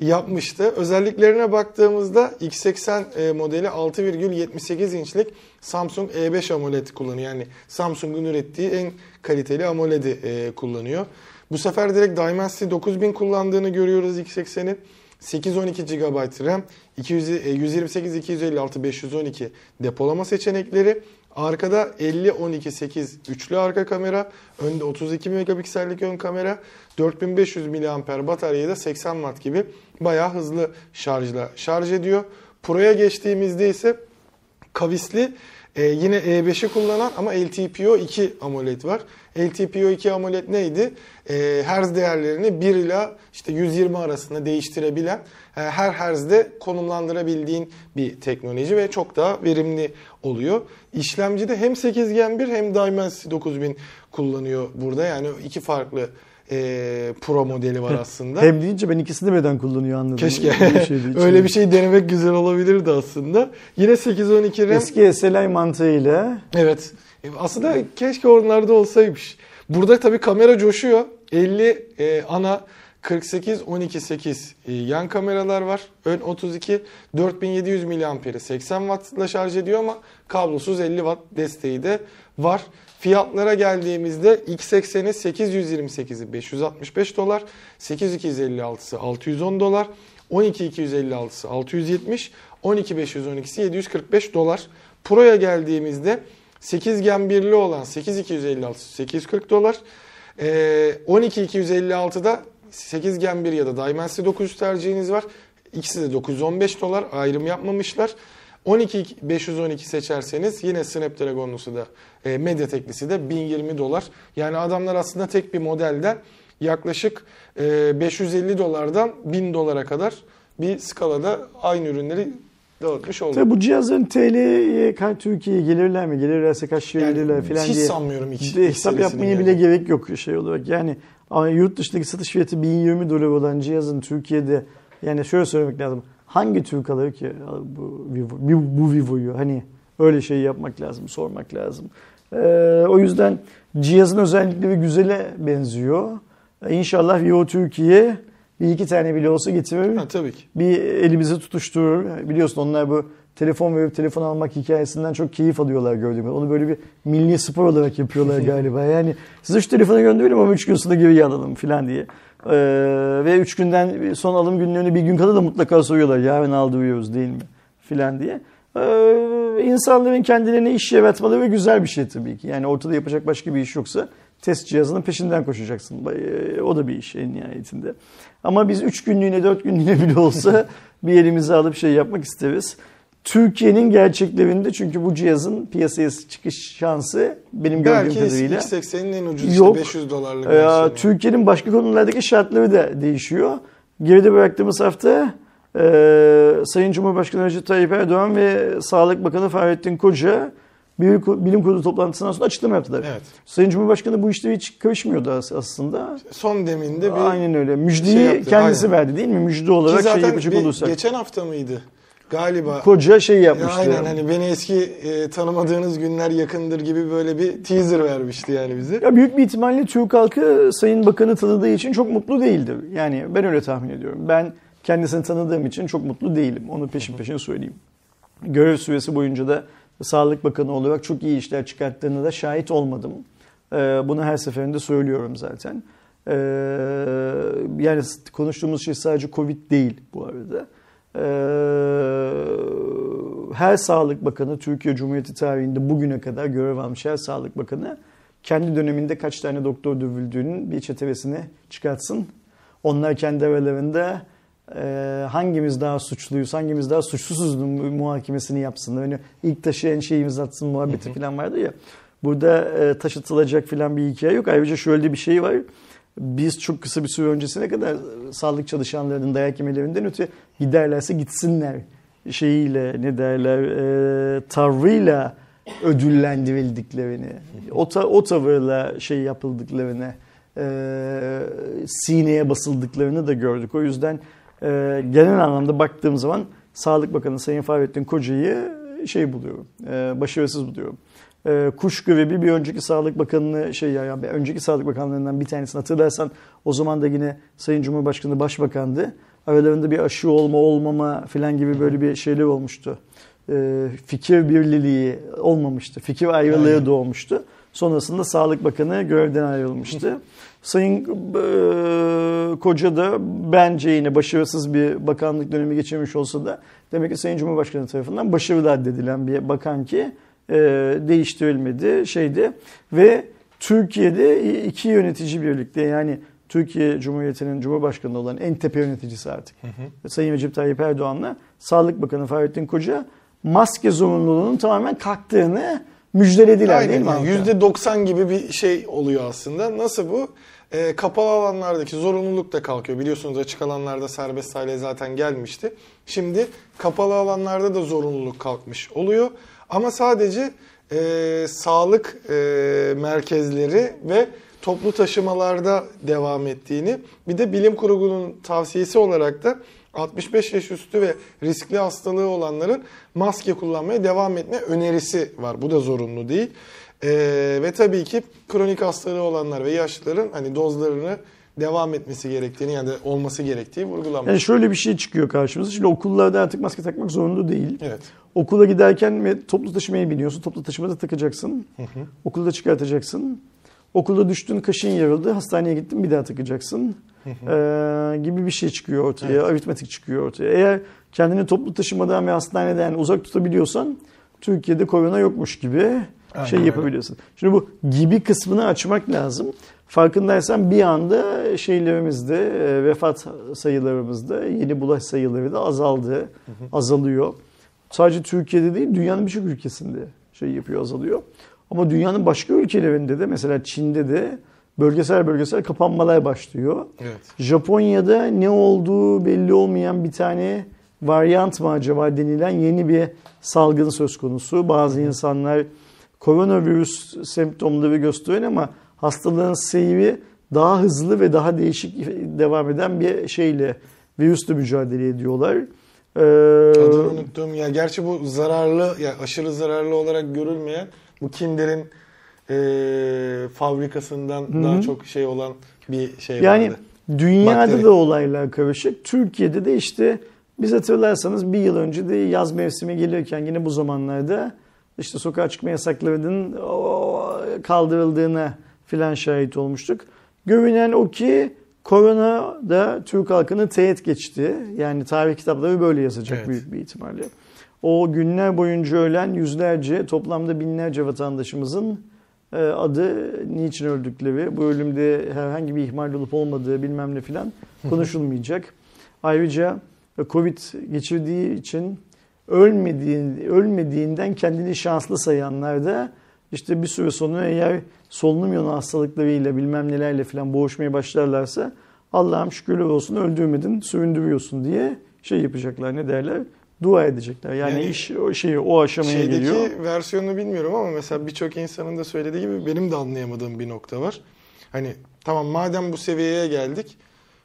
yapmıştı. Özelliklerine baktığımızda X80 e, modeli 6,78 inçlik Samsung E5 AMOLED kullanıyor. Yani Samsung'un ürettiği en kaliteli AMOLED'i e, kullanıyor. Bu sefer direkt Dimensity 9000 kullandığını görüyoruz X80'in. 812 GB RAM, 200, e, 128, 256, 512 depolama seçenekleri. Arkada 50, 12, 8 üçlü arka kamera. Önde 32 megapiksellik ön kamera. 4500 mAh bataryayı da 80 Watt gibi bayağı hızlı şarjla şarj ediyor. Pro'ya geçtiğimizde ise kavisli e, yine E5'i kullanan ama LTPO 2 AMOLED var. LTPO 2 AMOLED neydi? E, hertz değerlerini 1 ile işte 120 arasında değiştirebilen e, her hertzde konumlandırabildiğin bir teknoloji ve çok daha verimli oluyor. İşlemcide hem 8 Gen 1 hem Dimensity 9000 kullanıyor burada. Yani iki farklı e, Pro modeli var aslında. Hem deyince ben ikisini birden kullanıyor anladım. Keşke Öyle bir [LAUGHS] şeydi içinde. öyle bir şey denemek güzel olabilirdi aslında. Yine 812 RAM. Eski SLI mantığıyla Evet. E, Aslında keşke onlarda olsaymış. Burada tabii kamera coşuyor. 50 e, ana 48 12 8 e, yan kameralar var. Ön 32 4700 mAh'i 80 Watt'la şarj ediyor ama kablosuz 50 Watt desteği de var. Fiyatlara geldiğimizde X80'i 828'i 565 dolar, 8256'sı 610 dolar, 12256'sı 670, 12512'si 745 dolar. Pro'ya geldiğimizde 8 Gen 1'li olan 8256 840 dolar. Ee, 12256'da 8 Gen 1 ya da Dimensity 900 tercihiniz var. İkisi de 915 dolar ayrım yapmamışlar. 12 512 seçerseniz yine Snapdragon'lusu da e, Mediatek'lisi de 1020 dolar. Yani adamlar aslında tek bir modelden yaklaşık e, 550 dolardan 1000 dolara kadar bir skalada aynı ürünleri dağıtmış oldu. Tabii bu cihazların TL'ye Türkiye'ye gelirler mi? Gelirlerse kaç Yani verirler falan hiç diye. sanmıyorum hiç de hesap yapmaya bile yani. gerek yok şey olarak. Yani yurt dışındaki satış fiyatı 1020 dolar olan cihazın Türkiye'de yani şöyle söylemek lazım. Hangi Türk alır ki bu, Vivo, bu, Vivo'yu? Hani öyle şey yapmak lazım, sormak lazım. Ee, o yüzden cihazın özellikleri güzele benziyor. Ee, İnşallah Vivo Türkiye bir iki tane bile olsa getirir Ha, tabii ki. bir elimizi tutuşturur. Biliyorsun onlar bu telefon verip telefon almak hikayesinden çok keyif alıyorlar gördüğüm. Onu böyle bir milli spor olarak yapıyorlar [LAUGHS] galiba. Yani size şu telefonu gönderelim ama 3 gün sonra geri alalım falan diye. Ee, ve 3 günden son alım günlerini bir gün kadar da mutlaka soruyorlar. Yarın aldırıyoruz değil mi? Filan diye. Ee, insanların kendilerine iş yaratmaları güzel bir şey tabii ki. Yani ortada yapacak başka bir iş yoksa test cihazının peşinden koşacaksın. Ee, O da bir iş en nihayetinde. Ama biz 3 günlüğüne 4 günlüğüne bile olsa [LAUGHS] bir elimize alıp şey yapmak isteriz. Türkiye'nin gerçeklerinde çünkü bu cihazın piyasaya çıkış şansı benim gördüğüm Belki kadarıyla X80'in en ucuz Yok. işte 500 dolarlık ee. Türkiye'nin başka konulardaki şartları da değişiyor. Geride bıraktığımız hafta e, Sayın Cumhurbaşkanı Recep Tayyip Erdoğan ve Sağlık Bakanı Fahrettin Koca bilim kurulu toplantısından sonra açıklama yaptılar. Evet. Sayın Cumhurbaşkanı bu işte hiç karışmıyordu as- aslında. Son deminde bir Aynen öyle. Müjdeyi şey yaptı, kendisi aynen. verdi değil mi? Müjde Ki olarak şey yapacak bir- olursak. geçen hafta mıydı? Galiba. Koca şey yapmıştı. Aynen hani beni eski e, tanımadığınız günler yakındır gibi böyle bir teaser vermişti yani bize. Ya büyük bir ihtimalle Türk halkı Sayın Bakan'ı tanıdığı için çok mutlu değildir. Yani ben öyle tahmin ediyorum. Ben kendisini tanıdığım için çok mutlu değilim. Onu peşin peşin söyleyeyim. Görev süresi boyunca da Sağlık Bakanı olarak çok iyi işler çıkarttığını da şahit olmadım. Ee, Bunu her seferinde söylüyorum zaten. Ee, Yani konuştuğumuz şey sadece Covid değil bu arada. Ee, Her Sağlık Bakanı Türkiye Cumhuriyeti tarihinde bugüne kadar görev almış her Sağlık Bakanı kendi döneminde kaç tane doktor dövüldüğünün bir çetevesini çıkartsın. Onlar kendi aralarında e, hangimiz daha suçluyuz, hangimiz daha suçsuzuz muhakemesini yapsınlar. Yani ilk taşıyan şeyimiz atsın muhabbeti falan vardı ya. Burada e, taşıtılacak falan bir hikaye yok. Ayrıca şöyle bir şey var. Biz çok kısa bir süre öncesine kadar sağlık çalışanlarının dayak yemelerinden öte giderlerse gitsinler şeyiyle ne derler e, tavrıyla ödüllendirildiklerini, o, ta, o tavırla şey yapıldıklarını, e, sineye basıldıklarını da gördük. O yüzden e, genel anlamda baktığım zaman Sağlık Bakanı Sayın Fahrettin Koca'yı şey buluyorum, e, başarısız buluyorum. E, kuş grevi bir önceki Sağlık Bakanı'nı şey ya, ya önceki Sağlık Bakanlarından bir tanesini hatırlarsan o zaman da yine Sayın Cumhurbaşkanı Başbakandı. Aralarında bir aşı olma olmama falan gibi böyle bir şeyler olmuştu. E, fikir birliği olmamıştı. Fikir ayrılığı Aynen. doğmuştu. Sonrasında Sağlık Bakanı görevden ayrılmıştı. Sayın e, Koca da bence yine başarısız bir bakanlık dönemi geçirmiş olsa da demek ki Sayın Cumhurbaşkanı tarafından başarılı addedilen bir bakan ki e, değiştirilmedi şeydi ve Türkiye'de iki yönetici birlikte yani Türkiye Cumhuriyeti'nin Cumhurbaşkanı olan en tepe yöneticisi artık. Sayın Recep Tayyip Erdoğan'la Sağlık Bakanı Fahrettin Koca maske zorunluluğunun tamamen kalktığını müjdelediler değil Aynen mi? yani halka? %90 gibi bir şey oluyor aslında. Nasıl bu? Ee, kapalı alanlardaki zorunluluk da kalkıyor. Biliyorsunuz açık alanlarda serbest hale zaten gelmişti. Şimdi kapalı alanlarda da zorunluluk kalkmış oluyor. Ama sadece e, sağlık e, merkezleri ve toplu taşımalarda devam ettiğini bir de bilim kurulunun tavsiyesi olarak da 65 yaş üstü ve riskli hastalığı olanların maske kullanmaya devam etme önerisi var. Bu da zorunlu değil. Ee, ve tabii ki kronik hastalığı olanlar ve yaşlıların hani dozlarını devam etmesi gerektiğini yani olması gerektiği vurgulanmış. Yani şöyle bir şey çıkıyor karşımıza. Şimdi okullarda artık maske takmak zorunda değil. Evet. Okula giderken toplu taşımaya biniyorsun. Toplu taşımada takacaksın. Okulda çıkartacaksın. Okulda düştün, kaşın yarıldı. Hastaneye gittin bir daha takacaksın. Ee, gibi bir şey çıkıyor ortaya. Aritmetik çıkıyor ortaya. Eğer kendini toplu taşımadan ve hastaneden uzak tutabiliyorsan Türkiye'de korona yokmuş gibi Aynen şey öyle. yapabiliyorsun. Şimdi bu gibi kısmını açmak lazım. Farkındaysan bir anda şeylerimizde, e, vefat sayılarımızda yeni bulaş sayıları da azaldı, azalıyor. Sadece Türkiye'de değil, dünyanın birçok ülkesinde şey yapıyor, azalıyor. Ama dünyanın başka ülkelerinde de mesela Çin'de de bölgesel bölgesel kapanmalar başlıyor. Evet. Japonya'da ne olduğu belli olmayan bir tane varyant mı acaba denilen yeni bir salgın söz konusu. Bazı insanlar koronavirüs semptomları gösteriyor ama hastalığın seyri daha hızlı ve daha değişik devam eden bir şeyle virüsle mücadele ediyorlar. Ee, Adını unuttum. Ya gerçi bu zararlı, ya aşırı zararlı olarak görülmeyen bu Kinder'in e, fabrikasından daha çok şey olan bir şey Yani vardı. dünyada Bakteri. da olaylar karışık. Türkiye'de de işte biz hatırlarsanız bir yıl önce de yaz mevsimi gelirken yine bu zamanlarda işte sokağa çıkma yasaklarının kaldırıldığına filan şahit olmuştuk. Görünen o ki korona da Türk halkını teğet geçti. Yani tarih kitapları böyle yazacak Evet. büyük bir ihtimalle. O günler boyunca ölen yüzlerce toplamda binlerce vatandaşımızın e, adı niçin öldükleri, bu ölümde herhangi bir ihmal olup olmadığı bilmem ne filan konuşulmayacak. Ayrıca e, Covid geçirdiği için ölmediğin, ölmediğinden kendini şanslı sayanlar da işte bir süre sonra eğer solunum yolu hastalıklarıyla bilmem nelerle filan boğuşmaya başlarlarsa Allah'ım şükürler olsun öldürmedin, süründürüyorsun diye şey yapacaklar ne derler? Dua edecekler. Yani, Yani iş o şeyi o aşamaya Şeydeki geliyor. versiyonunu bilmiyorum ama mesela birçok insanın da söylediği gibi benim de anlayamadığım bir nokta var. Hani tamam madem bu seviyeye geldik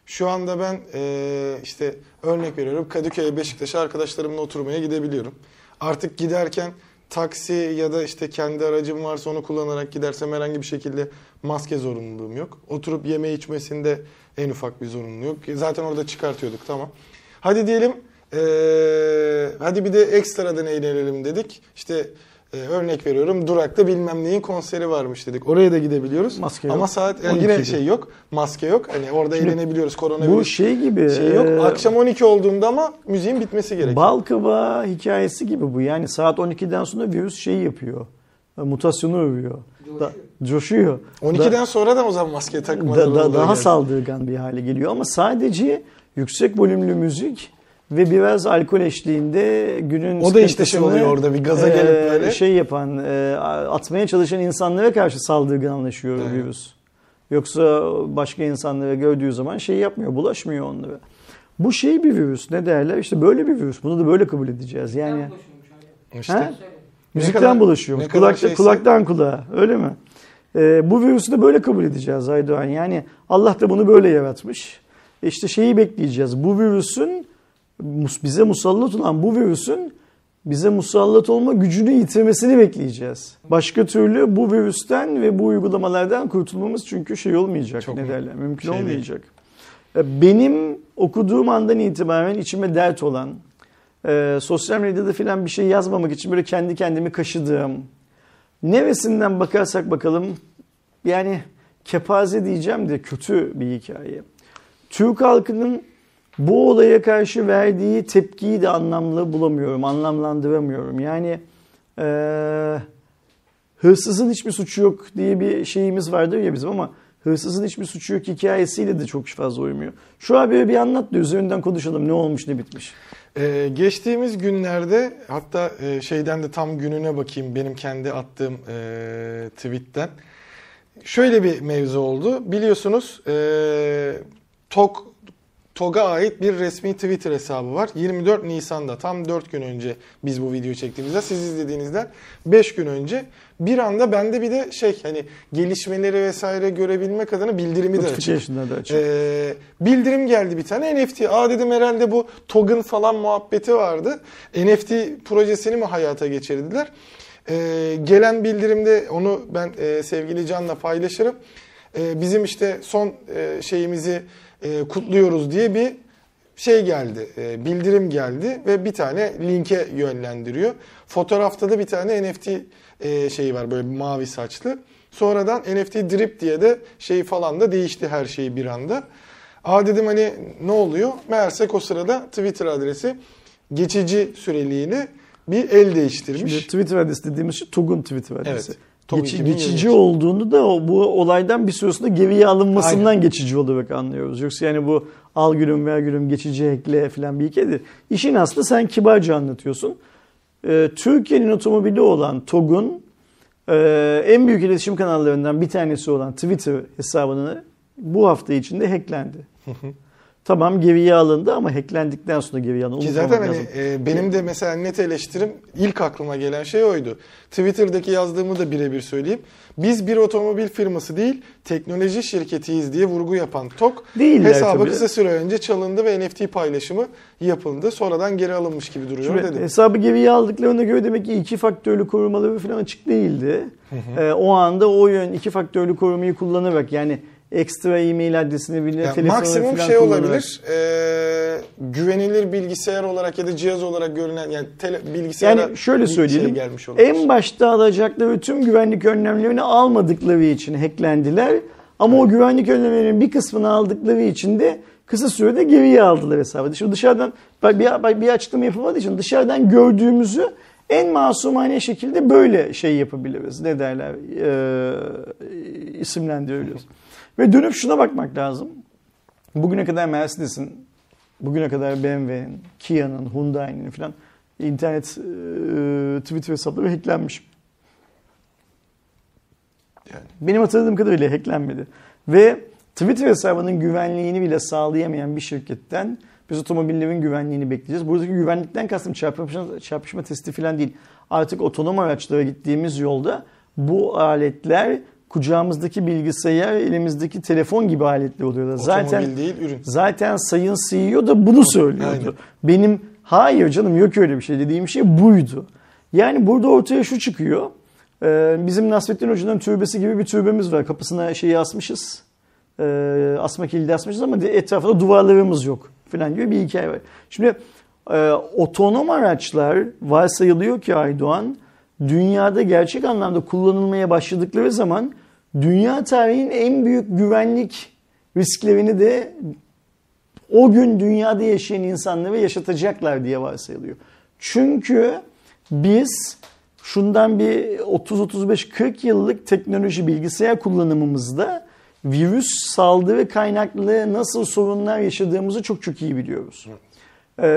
şu anda ben eee, işte örnek veriyorum Kadıköy'e Beşiktaş'a arkadaşlarımla oturmaya gidebiliyorum. Artık giderken taksi ya da işte kendi aracım varsa onu kullanarak gidersem herhangi bir şekilde maske zorunluluğum yok. Oturup yeme içmesinde en ufak bir zorunluluğu yok. Zaten orada çıkartıyorduk tamam. Hadi diyelim eee, hadi bir de ekstradan eğlenelim dedik. İşte e, örnek veriyorum Durak'ta bilmem neyin konseri varmış dedik. Oraya da gidebiliyoruz. Maske Ama yok. saat yani 12 yine şey yok. Maske yok. Hani orada Şimdi eğlenebiliyoruz. Koronavirüs Bu şey gibi. şey yok. e, Akşam 12 olduğunda ama müziğin bitmesi gerekiyor. Bal kabağı hikayesi gibi bu. Yani saat 12'den sonra virüs şey yapıyor. e, Mutasyonu övüyor. Da, coşuyor. 12'den sonra da o zaman maske da, takmaları da- da- daha yani. saldırgan bir hale geliyor. Ama sadece yüksek volümlü müzik ve biraz alkol eşliğinde günün O da işte şey oluyor orada, bir gaza gelip e, böyle. Şey yapan, e, atmaya çalışan insanlara karşı saldırganlaşıyor Evet. virüs. Yoksa başka insanlara gördüğü zaman şey yapmıyor, bulaşmıyor onlara. Bu şey bir virüs. Ne derler? İşte böyle bir virüs. Bunu da böyle kabul edeceğiz. Yani. İşte. Ha? Müzikten kadar- bulaşıyormuş. Kulakta, şeyse- kulaktan kulağa. Öyle mi? Ee, bu virüsü de böyle kabul edeceğiz Aydoğan. Yani Allah da bunu böyle yaratmış. E İşte şeyi bekleyeceğiz. Bu virüsün bize musallat olan bu virüsün bize musallat olma gücünü yitirmesini bekleyeceğiz. Başka türlü bu virüsten ve bu uygulamalardan kurtulmamız çünkü şey olmayacak. Çok ne derler? Mümkün şey değil. olmayacak. E, Benim okuduğum andan itibaren içime dert olan, e, sosyal medyada filan bir şey yazmamak için böyle kendi kendimi kaşıdığım, neresinden bakarsak bakalım yani kepaze diyeceğim de kötü bir hikaye. Türk halkının bu olaya karşı verdiği tepkiyi de anlamlı bulamıyorum, anlamlandıramıyorum. Yani eee, hırsızın hiçbir suçu yok diye bir şeyimiz vardır ya bizim ama hırsızın hiçbir suçu yok hikayesiyle de çok fazla uymuyor. Şu haberi bir anlat da üzerinden konuşalım ne olmuş ne bitmiş. Ee, geçtiğimiz günlerde hatta e, şeyden de tam gününe bakayım benim kendi attığım e, tweetten. Şöyle bir mevzu oldu. Biliyorsunuz e, TOG TOG'a ait bir resmi Twitter hesabı var. 24 Nisan'da tam 4 gün önce biz bu videoyu çektiğimizde siz izlediğinizden 5 gün önce bir anda bende bir de şey hani gelişmeleri vesaire görebilmek adına bildirimi de açık. Da açık. Ee, bildirim geldi bir tane NFT. Aa dedim herhalde bu TOG'un falan muhabbeti vardı. NFT projesini mi hayata geçirdiler? Ee, gelen bildirimde onu ben e, sevgili Can'la paylaşırım. Ee, bizim işte son e, şeyimizi e, kutluyoruz diye bir şey geldi, e, bildirim geldi ve bir tane linke yönlendiriyor. Fotoğrafta da bir tane NFT e, şeyi var böyle mavi saçlı. Sonradan NFT drip diye de şey falan da değişti her şey bir anda. Aa dedim hani ne oluyor? Meğersek o sırada Twitter adresi geçici süreliğine bir el değiştirmiş. Şimdi Twitter adresi dediğimiz şey TOG'un Twitter adresi. Evet. 2023. geçici olduğunu da bu olaydan bir süre sonra geriye alınmasından geçici olarak anlıyoruz. Yoksa yani bu al gülüm ver gülüm geçici ekle falan bir hikayedir. İşin aslı sen kibarca anlatıyorsun. Ee, Türkiye'nin otomobili olan TOG'un e, en büyük iletişim kanallarından bir tanesi olan Twitter hesabını bu hafta içinde hacklendi. Tamam geriye alındı ama hacklendikten sonra geriye alındı. Ki zaten hani lazım. e, benim de mesela net eleştirim ilk aklıma gelen şey oydu. Twitter'daki yazdığımı da birebir söyleyeyim. Biz bir otomobil firması değil teknoloji şirketiyiz diye vurgu yapan TOK Değiller hesabı tabii. kısa süre önce çalındı ve NFT paylaşımı yapıldı. Sonradan geri alınmış gibi duruyor Şimdi dedim. hesabı geriye aldıklarına göre demek ki iki faktörlü korumaları falan açık değildi. Ee, o anda o yön iki faktörlü korumayı kullanarak yani ekstra e-mail adresini bile Yani telefonu maksimum şey kullanarak- olabilir. e, güvenilir bilgisayar olarak ya da cihaz olarak görünen yani tele, bilgisayara Yani şöyle söyleyelim. şey gelmiş olabilir. en başta alacakları tüm güvenlik önlemlerini almadıkları için hacklendiler. Ama o güvenlik önlemlerinin bir kısmını aldıkları için de kısa sürede geriye aldılar hesabı. Şimdi dışarıdan bir, bir açıklama yapılmadığı için dışarıdan gördüğümüzü en masumane şekilde böyle şey yapabiliriz. Ne derler? Ee, isimlendiriyoruz. Ve dönüp şuna bakmak lazım. Bugüne kadar Mercedes'in, bugüne kadar BMW'nin, Kia'nın, Hyundai'nin falan internet e, Twitter hesapları hacklenmiş. Yani. Benim hatırladığım kadarıyla hacklenmedi. Ve Twitter hesabının güvenliğini bile sağlayamayan bir şirketten biz otomobillerin güvenliğini bekleyeceğiz. Buradaki güvenlikten kastım çarpışma, çarpışma testi falan değil. Artık otonom araçlara gittiğimiz yolda bu aletler kucağımızdaki bilgisayar, elimizdeki telefon gibi aletler oluyorlar. Zaten Otomobil değil ürün. Zaten Sayın CEO da bunu söylüyordu. Aynen. Benim hayır canım yok öyle bir şey dediğim şey buydu. Yani burada ortaya şu çıkıyor. Ee, bizim Nasrettin Hoca'nın türbesi gibi bir türbemiz var. Kapısına şeyi asmışız. Ee, asma kilidi asmışız ama etrafında duvarlarımız yok falan gibi bir hikaye var. Şimdi e, otonom araçlar varsayılıyor ki Aydoğan dünyada gerçek anlamda kullanılmaya başladıkları zaman dünya tarihinin en büyük güvenlik risklerini de o gün dünyada yaşayan insanları yaşatacaklar diye varsayılıyor. Çünkü biz şundan bir 30-35-40 yıllık teknoloji bilgisayar kullanımımızda virüs saldırı kaynaklı nasıl sorunlar yaşadığımızı çok çok iyi biliyoruz. Ee,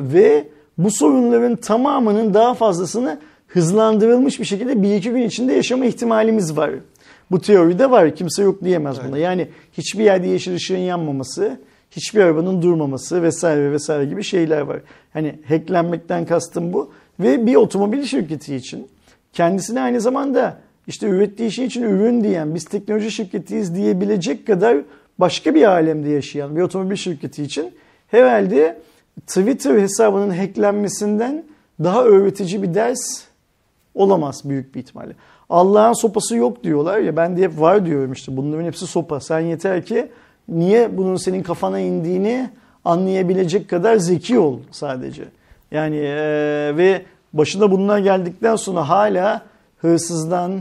ve bu sorunların tamamının daha fazlasını hızlandırılmış bir şekilde bir iki gün içinde yaşama ihtimalimiz var. Bu teoride var. Kimse yok diyemez buna. Yani hiçbir yerde yeşil ışığın yanmaması, hiçbir arabanın durmaması vesaire vesaire gibi şeyler var. Hani hacklenmekten kastım bu. Ve bir otomobil şirketi için kendisine aynı zamanda işte ürettiği şey için ürün diyen biz teknoloji şirketiyiz diyebilecek kadar başka bir alemde yaşayan bir otomobil şirketi için herhalde Twitter hesabının hacklenmesinden daha öğretici bir ders olamaz büyük bir ihtimalle. Allah'ın sopası yok diyorlar ya ben de hep var diyorum işte bunların hepsi sopa. Sen yeter ki niye bunun senin kafana indiğini anlayabilecek kadar zeki ol sadece. Yani eee, ve başına bunlar geldikten sonra hala hırsızdan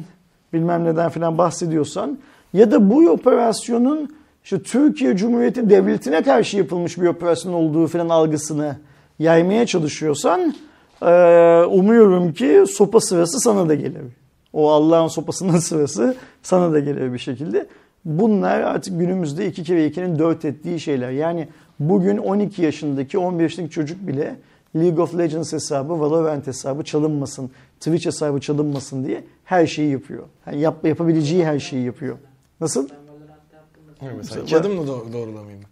bilmem neden falan bahsediyorsan ya da bu operasyonun işte Türkiye Cumhuriyeti Devleti'ne karşı yapılmış bir operasyon olduğu falan algısını yaymaya çalışıyorsan umuyorum ki sopa sırası sana da gelir. O Allah'ın sopasının [LAUGHS] sırası sana da gelir bir şekilde. Bunlar artık günümüzde iki kere ikinin dört ettiği şeyler. Yani bugün 12 yaşındaki 15 yaşındaki çocuk bile League of Legends hesabı, Valorant hesabı çalınmasın, Twitch hesabı çalınmasın diye her şeyi yapıyor. Yani yap, yapabileceği her şeyi yapıyor. Nasıl? Evet, mesela mı do- doğrulamayayım?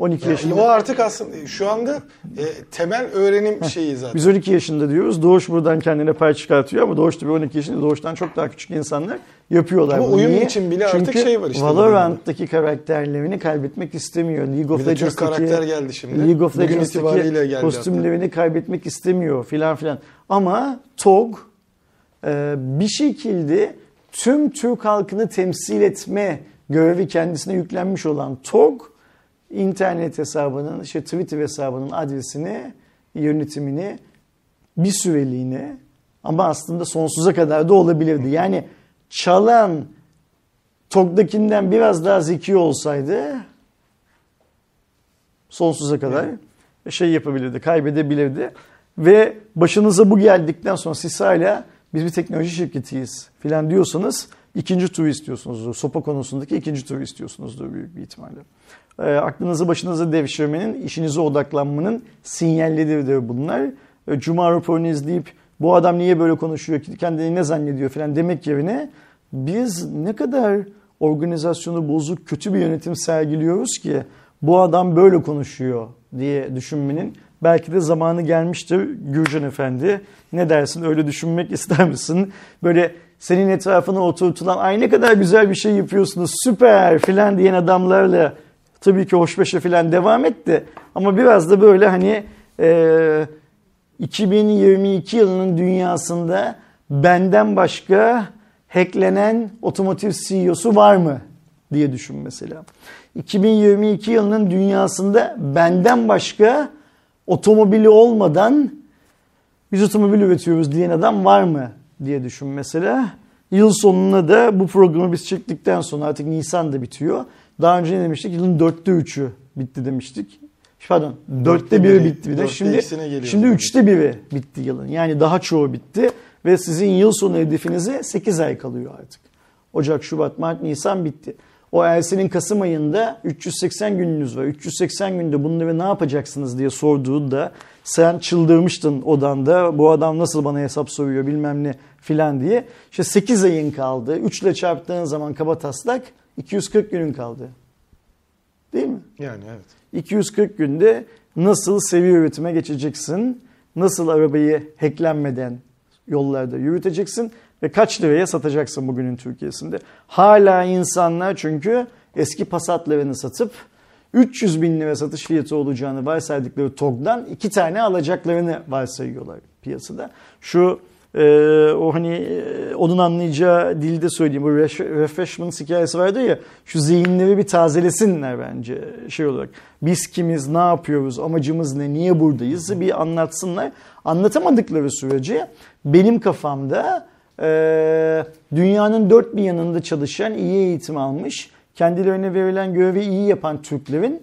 12 Yani yaşında. o artık aslında şu anda e, temel öğrenim şeyi zaten. Biz 12 yaşında diyoruz. Doğuş buradan kendine pay çıkartıyor ama Doğuş tabii 12 yaşında Doğuş'tan çok daha küçük insanlar yapıyorlar. Ama bunu. oyun Niye? için bile artık Çünkü şey var işte Valorant'taki karakterlerini kaybetmek istemiyor. League of Legends'taki karakter geldi şimdi. League of Legends'taki kostümlerini kaybetmek istemiyor filan filan. Ama TOG e, bir şekilde tüm Türk halkını temsil etme görevi kendisine yüklenmiş olan TOG internet hesabının, işte Twitter hesabının adresini, yönetimini bir süreliğine ama aslında sonsuza kadar da olabilirdi. Yani çalan TOG'dakinden biraz daha zeki olsaydı sonsuza kadar şey yapabilirdi, kaybedebilirdi. ve başınıza bu geldikten sonra siz hala biz bir teknoloji şirketiyiz filan diyorsanız ikinci turu istiyorsunuzdur. Sopa konusundaki ikinci turu istiyorsunuzdur büyük bir ihtimalle. E, aklınızı başınıza devşirmenin, işinize odaklanmanın sinyalleridir bunlar. E, Cuma raporunu izleyip bu adam niye böyle konuşuyor, kendini ne zannediyor filan demek yerine biz ne kadar organizasyonu bozuk, kötü bir yönetim sergiliyoruz ki bu adam böyle konuşuyor diye düşünmenin belki de zamanı gelmiştir Gürcan Efendi. Ne dersin öyle düşünmek [LAUGHS] ister misin? Böyle senin etrafına oturtulan ay ne kadar güzel bir şey yapıyorsunuz süper filan diyen adamlarla tabii ki hoşbeşe filan devam etti. Ama biraz da böyle hani e, 2022 yılının dünyasında benden başka hacklenen otomotiv CEO'su var mı diye düşün mesela. 2022 yılının dünyasında benden başka otomobili olmadan biz otomobil üretiyoruz diyen adam var mı diye düşün mesela. Yıl sonuna da bu programı biz çektikten sonra artık Nisan da bitiyor. Daha önce ne demiştik? Yılın dörtte üçü bitti demiştik. Pardon, dörtte biri bitti bir de. Şimdi, şimdi üçte biri bitti yılın. Yani daha çoğu bitti. Ve sizin yıl sonu hedefinize 8 ay kalıyor artık. Ocak, Şubat, Mart, Nisan bitti. O Ersin'in Kasım ayında 380 gününüz var. 380 günde bunları ne yapacaksınız diye sorduğunda sen çıldırmıştın odanda. Bu adam nasıl bana hesap soruyor bilmem ne filan diye. İşte 8 ayın kaldı. 3 ile çarptığın zaman kaba taslak 240 günün kaldı. Değil mi? Yani evet. 240 günde nasıl seviye üretime geçeceksin? Nasıl arabayı hacklenmeden yollarda yürüteceksin? Ve kaç liraya satacaksın bugünün Türkiye'sinde? Hala insanlar çünkü eski Passat'larını satıp 300 bin lira satış fiyatı olacağını varsaydıkları TOG'dan iki tane alacaklarını varsayıyorlar piyasada. Şu e, o hani e, onun anlayacağı dilde söyleyeyim. Bu refreshment hikayesi vardı ya şu zihinleri bir tazelesinler bence şey olarak. Biz kimiz, ne yapıyoruz, amacımız ne, niye buradayız bir anlatsınlar. Anlatamadıkları sürece benim kafamda e, dünyanın dört bir yanında çalışan, iyi eğitim almış, kendilerine verilen görevi iyi yapan Türklerin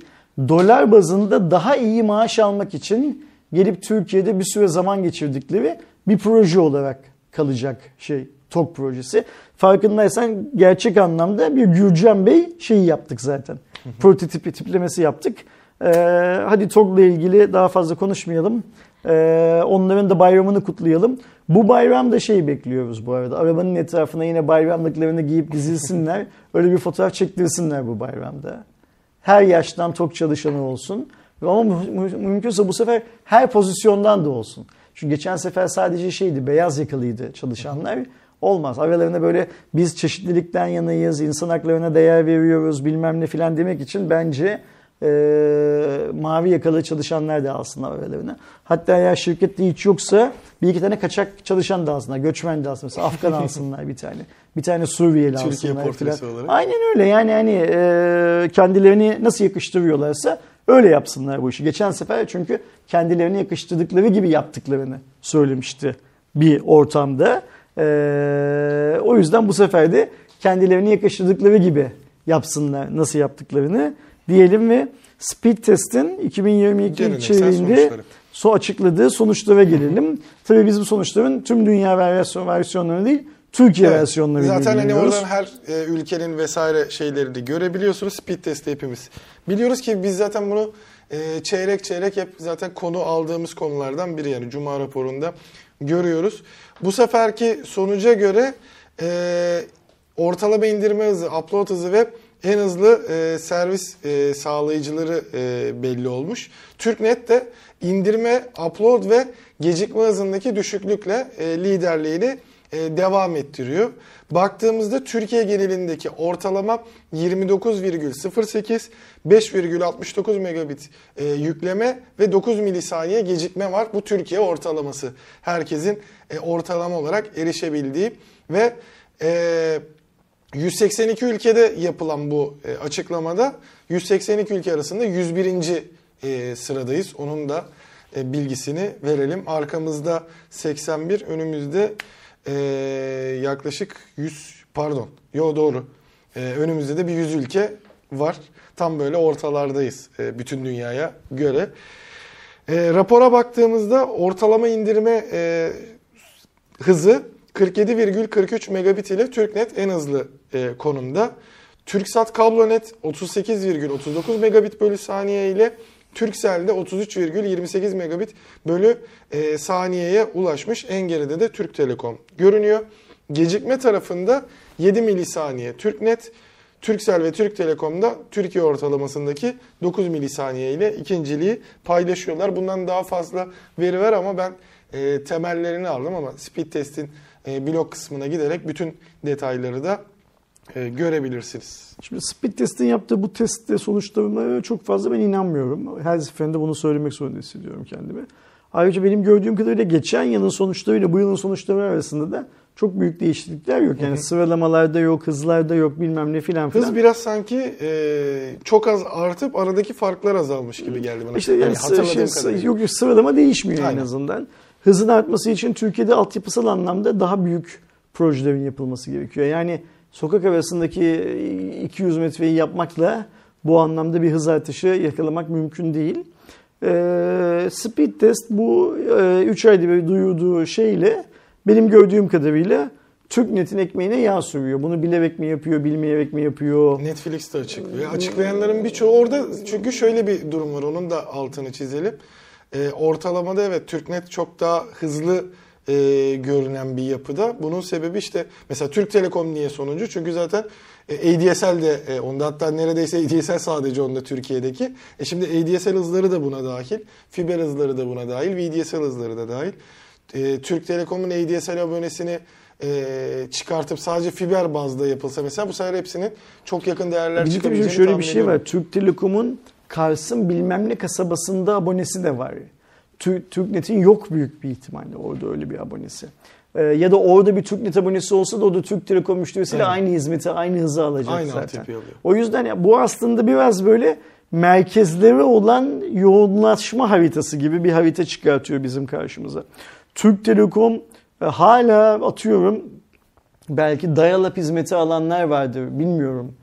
dolar bazında daha iyi maaş almak için gelip Türkiye'de bir süre zaman geçirdikleri bir proje olarak kalacak şey TOK projesi. Farkındaysan gerçek anlamda bir Gürcan Bey şeyi yaptık zaten. Prototipi tiplemesi yaptık. Ee, hadi TOG'la ilgili daha fazla konuşmayalım. Ee, onların da bayramını kutlayalım. Bu bayramda şey bekliyoruz bu arada. Arabanın etrafına yine bayramlıklarını giyip dizilsinler. [LAUGHS] Öyle bir fotoğraf çektirsinler bu bayramda. Her yaştan tok çalışanı olsun. Ama mümkünse bu sefer her pozisyondan da olsun. Çünkü geçen sefer sadece şeydi beyaz yakalıydı çalışanlar. Olmaz. Aralarında böyle biz çeşitlilikten yanayız, insan haklarına değer veriyoruz bilmem ne filan demek için bence e, mavi yakalı çalışanlar da alsınlar aralarına. Hatta eğer şirkette hiç yoksa bir iki tane kaçak çalışan da alsınlar. Göçmen de alsınlar. Mesela Afgan [LAUGHS] alsınlar bir tane. Bir tane Suriyeli Türkiye alsınlar. portresi falan. olarak. Aynen öyle. Yani hani e, kendilerini nasıl yakıştırıyorlarsa öyle yapsınlar bu işi. Geçen sefer çünkü kendilerini yakıştırdıkları gibi yaptıklarını söylemişti bir ortamda. E, o yüzden bu sefer de kendilerini yakıştırdıkları gibi yapsınlar nasıl yaptıklarını diyelim ve Speed Test'in 2022 Geleneksel içeriğinde so açıkladığı sonuçlara gelelim. Tabii biz bu sonuçların tüm dünya versiyon, versiyonları değil, Türkiye Evet. versiyonları Zaten hani oradan her e, ülkenin vesaire şeylerini görebiliyorsunuz. Speed testi hepimiz. Biliyoruz ki biz zaten bunu e, çeyrek çeyrek hep zaten konu aldığımız konulardan biri yani Cuma raporunda görüyoruz. Bu seferki sonuca göre e, ortalama indirme hızı, upload hızı ve en hızlı e, servis e, sağlayıcıları e, belli olmuş. TürkNet de indirme, upload ve gecikme hızındaki düşüklükle e, liderliğini devam ettiriyor. Baktığımızda Türkiye genelindeki ortalama 29,08, 5,69 megabit e, yükleme ve 9 milisaniye gecikme var. Bu Türkiye ortalaması. Herkesin e, ortalama olarak erişebildiği ve e, 182 ülkede yapılan bu e, açıklamada 182 ülke arasında 101. e, sıradayız. Onun da e, bilgisini verelim. Arkamızda 81, önümüzde e, yaklaşık 100 pardon. Yo doğru. E, önümüzde de bir 100 ülke var. Tam böyle ortalardayız e, bütün dünyaya göre. E, rapora baktığımızda ortalama indirme e, hızı 47,43 megabit ile TürkNet en hızlı e, konumda. TürkSat Kablonet 38,39 megabit bölü saniye ile Turkcell'de 33,28 megabit bölü e, saniyeye ulaşmış. En geride de Türk Telekom görünüyor. Gecikme tarafında 7 milisaniye TürkNet, Turkcell ve Türk Telekom'da Türkiye ortalamasındaki 9 milisaniye ile ikinciliği paylaşıyorlar. Bundan daha fazla veri var ama ben e, temellerini aldım ama speed testin e, blok kısmına giderek bütün detayları da e, görebilirsiniz. Şimdi speed testin yaptığı bu testte sonuçlarına çok fazla ben inanmıyorum. Her seferinde bunu söylemek zorunda hissediyorum kendimi. Ayrıca benim gördüğüm kadarıyla geçen yılın sonuçlarıyla bu yılın sonuçları arasında da çok büyük değişiklikler yok. Yani sıralamalarda yok, hızlarda yok bilmem ne filan filan. Hız biraz sanki e, çok az artıp aradaki farklar azalmış gibi geldi bana. İşte yani Yani hatırladığım şey, kadarıyla. yok, yok, sıralama değişmiyor Aynen. en azından. Hızın artması için Türkiye'de altyapısal anlamda daha büyük projelerin yapılması gerekiyor. Yani sokak arasındaki 200 metreyi yapmakla bu anlamda bir hız artışı yakalamak mümkün değil. Ee, speed test bu 3 ayda bir duyurduğu şeyle benim gördüğüm kadarıyla TürkNet'in ekmeğine yağ sürüyor. Bunu bilerek mi yapıyor, bilmeyerek mi yapıyor? Netflix de açıklıyor. Açıklayanların birçoğu orada çünkü şöyle bir durum var. Onun da altını çizelim. E, ortalamada evet TürkNet çok daha hızlı e, görünen bir yapıda. Bunun sebebi işte mesela Türk Telekom niye sonuncu? Çünkü zaten e, ADSL de e, onda hatta neredeyse ADSL sadece onda Türkiye'deki. E şimdi ADSL hızları da buna dahil. Fiber hızları da buna dahil. VDSL hızları da dahil. E, Türk Telekom'un ADSL abonesini e, çıkartıp sadece fiber bazda yapılsa mesela bu sefer hepsinin çok yakın değerler Bir çıkabileceğini şöyle bir şey var. Türk Telekom'un Kars'ın bilmem ne kasabasında abonesi de var. Tü- TürkNet'in yok büyük bir ihtimalle orada öyle bir abonesi. Ee, ya da orada bir TürkNet abonesi olsa da o da Türk Telekom müşterisiyle Evet. aynı hizmeti, aynı hızı alacak Aynı zaten. alıyor. O yüzden ya bu aslında biraz böyle merkezleri olan yoğunlaşma haritası gibi bir harita çıkartıyor bizim karşımıza. Türk Telekom e, hala atıyorum belki dial-up hizmeti alanlar vardır bilmiyorum.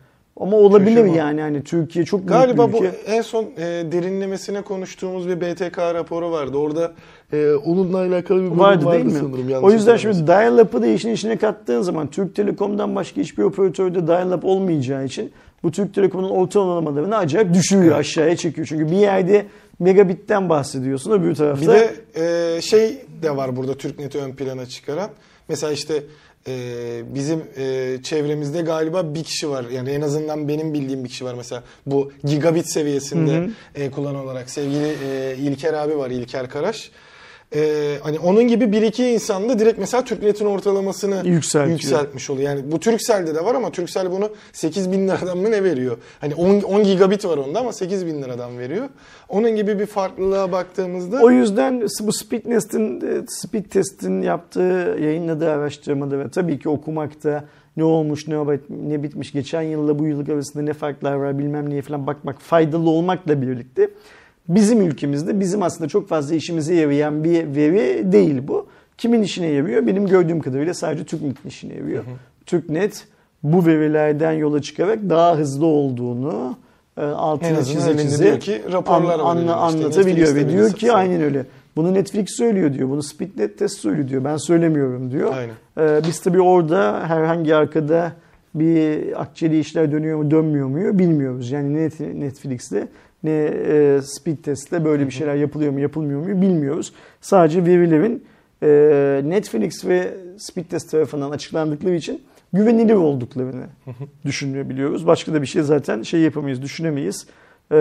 Ama olabilir Şaşırmam. yani hani Türkiye çok büyük Galiba bir bu ülke. en son e, derinlemesine konuştuğumuz bir BTK raporu vardı. Orada e, onunla alakalı bir bölüm vardı vardı, değil mi? sanırım. yanlış O yüzden şimdi dial-up'ı da işin içine kattığın zaman Türk Telekom'dan başka hiçbir operatörde dial-up olmayacağı için bu Türk Telekom'un ortalamalarını acayip düşürüyor, aşağıya çekiyor. Çünkü bir yerde megabitten bahsediyorsun öbür tarafta. Bir de e, şey de var burada TürkNet'i ön plana çıkaran. Mesela işte e, bizim e, çevremizde galiba bir kişi var. Yani en azından benim bildiğim bir kişi var. Mesela bu gigabit seviyesinde e, kullanı olarak sevgili e, İlker abi var İlker Karaş. E, hani onun gibi bir iki insan da direkt mesela TürkNet'in ortalamasını yükseltmiş oluyor. Yani bu Turkcell'de de var ama Turkcell bunu 8 bin liradan mı ne veriyor? Hani 10, 10 gigabit var onda ama 8 bin liradan veriyor. Onun gibi bir farklılığa baktığımızda O yüzden bu speed test'in speed test'in yaptığı yayınladığı araştırmada ve tabii ki okumakta ne olmuş ne ne bitmiş geçen yılla bu yıllık arasında ne farklar var bilmem neye falan bakmak faydalı olmakla birlikte bizim ülkemizde bizim aslında çok fazla işimize yarayan bir veri değil bu. Kimin işine yarıyor? Benim gördüğüm kadarıyla sadece TürkNet'in işine yarıyor. TürkNet bu verilerden yola çıkarak daha hızlı olduğunu e, altına çize çize ki raporlar elinde. İşte anlatabiliyor Netflix'te ve diyor ki satsa. aynen öyle. Bunu Netflix söylüyor diyor. Bunu Speednet test söylüyor diyor. Ben söylemiyorum diyor. Aynen. Ee, biz tabii orada herhangi arkada bir akçeli işler dönüyor mu dönmüyor mu bilmiyoruz. Yani ne Net- Netflix'te ne e, Speed Test'te böyle bir şeyler yapılıyor mu yapılmıyor mu bilmiyoruz. Sadece verilerin e, Netflix ve Speed Test tarafından açıklandıkları için güvenilir olduklarını düşünebiliyoruz. Başka da bir şey zaten şey yapamayız, düşünemeyiz. Ee,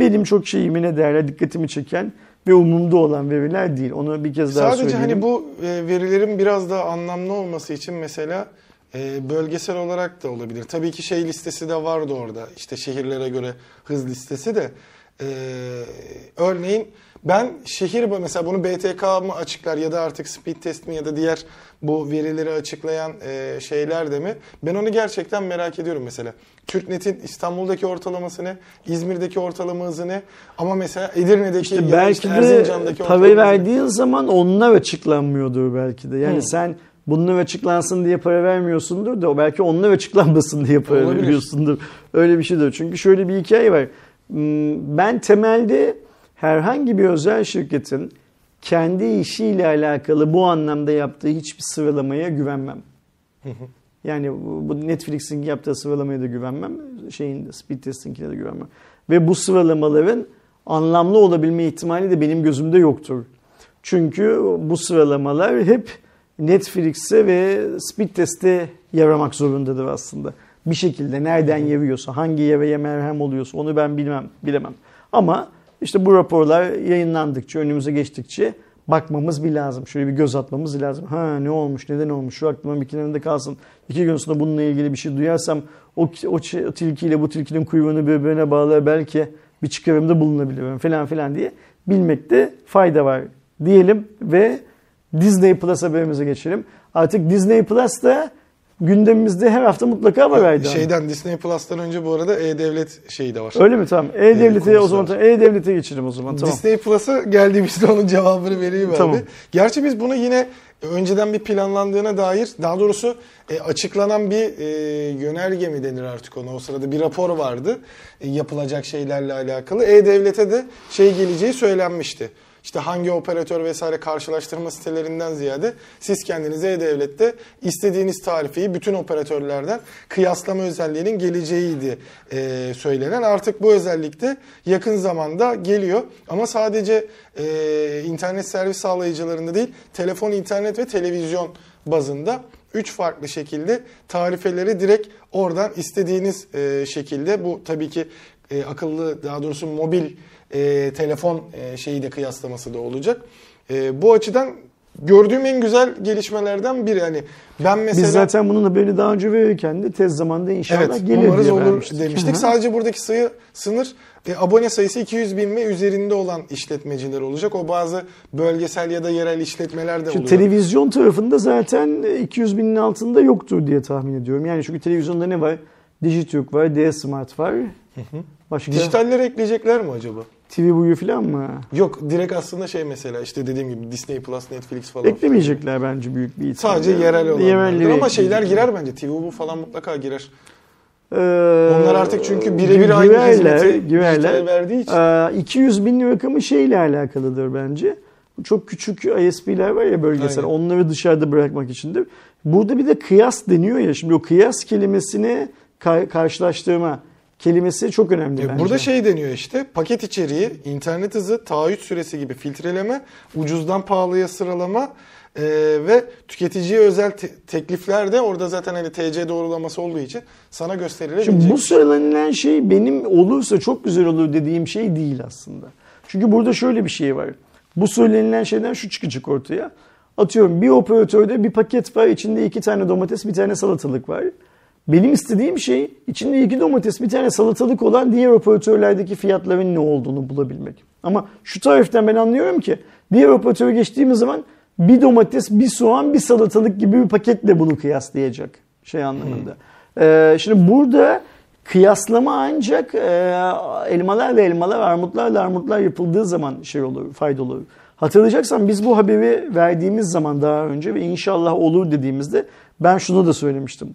benim çok şeyimi ne derler dikkatimi çeken ve umumda olan veriler değil. Onu bir kez daha Sadece söyleyelim. hani bu e, verilerin biraz daha anlamlı olması için mesela e, bölgesel olarak da olabilir. Tabii ki şey listesi de vardı orada. İşte şehirlere göre hız listesi de. E, örneğin ben şehir mesela bunu BTK mı açıklar ya da artık speed test mi ya da diğer bu verileri açıklayan e, şeyler de mi? Ben onu gerçekten merak ediyorum mesela. TürkNet'in İstanbul'daki ortalaması ne? İzmir'deki ortalama hızı ne? Ama mesela Edirne'deki İşte ya belki de Erzincan'daki ne? verdiğin zaman onlar açıklanmıyordur belki de. Yani Hı. sen bunlar açıklansın diye para vermiyorsundur da o belki onlar açıklanmasın diye para Olabilir. veriyorsundur. Öyle bir şeydir. Çünkü şöyle bir hikaye var. Hmm, Ben temelde herhangi bir özel şirketin kendi işiyle alakalı bu anlamda yaptığı hiçbir sıralamaya güvenmem. Yani bu Netflix'in yaptığı sıralamaya da güvenmem. Şeyin de Speed Test'inkine de güvenmem. Ve bu sıralamaların anlamlı olabilme ihtimali de benim gözümde yoktur. Çünkü bu sıralamalar hep Netflix'e ve Speed Test'e yaramak zorundadır aslında. Bir şekilde nereden yarıyorsa, hangi yaraya merhem oluyorsa onu ben bilmem, bilemem. Ama işte bu raporlar yayınlandıkça, önümüze geçtikçe bakmamız bir lazım. Şöyle bir göz atmamız lazım. Ha ne olmuş, neden olmuş, şu aklımın bir kenarında kalsın. İki gün sonra bununla ilgili bir şey duyarsam o, o, o tilkiyle bu tilkinin kuyruğunu birbirine bağlar belki bir çıkarımda bulunabilirim falan filan diye bilmekte fayda var diyelim ve Disney Plus haberimize geçelim. Artık Disney Plus da gündemimizde her hafta mutlaka var Aydan. Şeyden Disney Plus'tan önce bu arada E-Devlet şeyi de var. Öyle mi? Tamam. E-Devlet'e o konusu zaman. E-Devlet'e geçelim o zaman. Tamam. Disney Plus'a geldiğimizde onun cevabını vereyim abi. Tamam. Gerçi biz bunu yine önceden bir planlandığına dair daha doğrusu e, açıklanan bir e, yönerge mi denir artık ona o sırada bir rapor vardı e, yapılacak şeylerle alakalı. E-Devlet'e de şey geleceği söylenmişti. İşte hangi operatör vesaire karşılaştırma sitelerinden ziyade siz kendiniz E-Devlet'te istediğiniz tarifeyi bütün operatörlerden kıyaslama özelliğinin geleceğiydi e, söylenen. Artık bu özellik de yakın zamanda geliyor. Ama sadece e, internet servis sağlayıcılarında değil, telefon, internet ve televizyon bazında 3 farklı şekilde tarifeleri direkt oradan istediğiniz e, şekilde bu tabii ki e, akıllı daha doğrusu mobil e, telefon e, şeyi de kıyaslaması da olacak. E, bu açıdan gördüğüm en güzel gelişmelerden biri. Yani ben mesela Biz zaten bunun haberini daha önce verirken de tez zamanda inşallah Evet, gelir diye olur vermiştik. demiştik. Hı hı. Sadece buradaki sayı sınır e, abone sayısı 200 bin ve üzerinde olan işletmeciler olacak. O bazı bölgesel ya da yerel işletmeler de Şu oluyor. televizyon tarafında zaten 200 binin altında yoktur diye tahmin ediyorum. Yani çünkü televizyonda ne var? Dijitürk var, D-Smart var. Başka Dijitaller ekleyecekler mi acaba? TV Buyu falan mı? Yok direkt aslında şey mesela işte dediğim gibi Disney Plus, Netflix falan. Eklemeyecekler bence büyük bir ihtimalle. Sadece yerel olanlardır. Ama şeyler girer bence. TV bu falan mutlaka girer. Ee, Onlar artık çünkü birebir aynı hizmeti dijital verdiği için. Ee, 200 bin rakamı şeyle alakalıdır bence. Çok küçük ISP'ler var ya bölgesel. Aynen. Onları dışarıda bırakmak içindir. Burada bir de kıyas deniyor ya. Şimdi o kıyas kelimesini ka- karşılaştırma kelimesi çok önemli E, bence. Burada şey deniyor işte paket içeriği, internet hızı, taahhüt süresi gibi filtreleme, ucuzdan pahalıya sıralama e, ve tüketiciye özel te- teklifler de orada zaten hani TC doğrulaması olduğu için sana gösterilebilecek. Şimdi bu söylenilen şey benim olursa çok güzel olur dediğim şey değil aslında. Çünkü burada şöyle bir şey var. Bu söylenilen şeyden şu çıkacak ortaya. Atıyorum bir operatörde bir paket var. içinde iki tane domates, bir tane salatalık var. Benim istediğim şey içinde iki domates, bir tane salatalık olan diğer operatörlerdeki fiyatların ne olduğunu bulabilmek. Ama şu tariften ben anlıyorum ki diğer operatöre geçtiğimiz zaman bir domates, bir soğan, bir salatalık gibi bir paketle bunu kıyaslayacak şey anlamında. Ee, şimdi burada kıyaslama ancak e, elmalarla elmalar, armutlarla armutlar yapıldığı zaman şey olur, faydalı olur. Hatırlayacaksan biz bu haberi verdiğimiz zaman daha önce ve inşallah olur dediğimizde ben şunu da söylemiştim.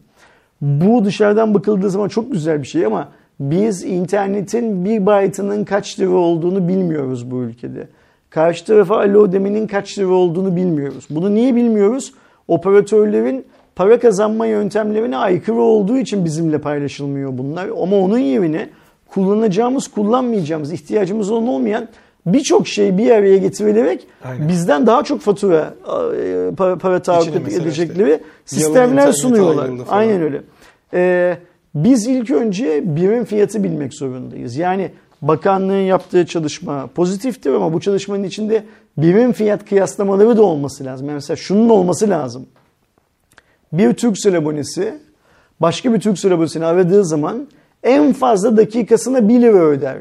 Bu dışarıdan bakıldığı zaman çok güzel bir şey ama biz internetin bir byte'ının kaç lira olduğunu bilmiyoruz bu ülkede. Karşı tarafa alo demenin kaç lira olduğunu bilmiyoruz. Bunu niye bilmiyoruz? Operatörlerin para kazanma yöntemlerine aykırı olduğu için bizimle paylaşılmıyor bunlar. Ama onun yerine kullanacağımız, kullanmayacağımız, ihtiyacımız olan olmayan birçok şey bir araya getirilerek Aynen. bizden daha çok fatura e, para, para mesela edecekleri Yalın sistemler internete sunuyorlar. Aynen öyle. Ee, biz ilk önce birim fiyatı bilmek zorundayız. Yani bakanlığın yaptığı çalışma pozitiftir ama bu çalışmanın içinde birim fiyat kıyaslamaları da olması lazım. Yani mesela şunun olması lazım. Bir Turkcell abonesi başka bir Turkcell abonesini aradığı zaman en fazla dakikasına 1 lira öder.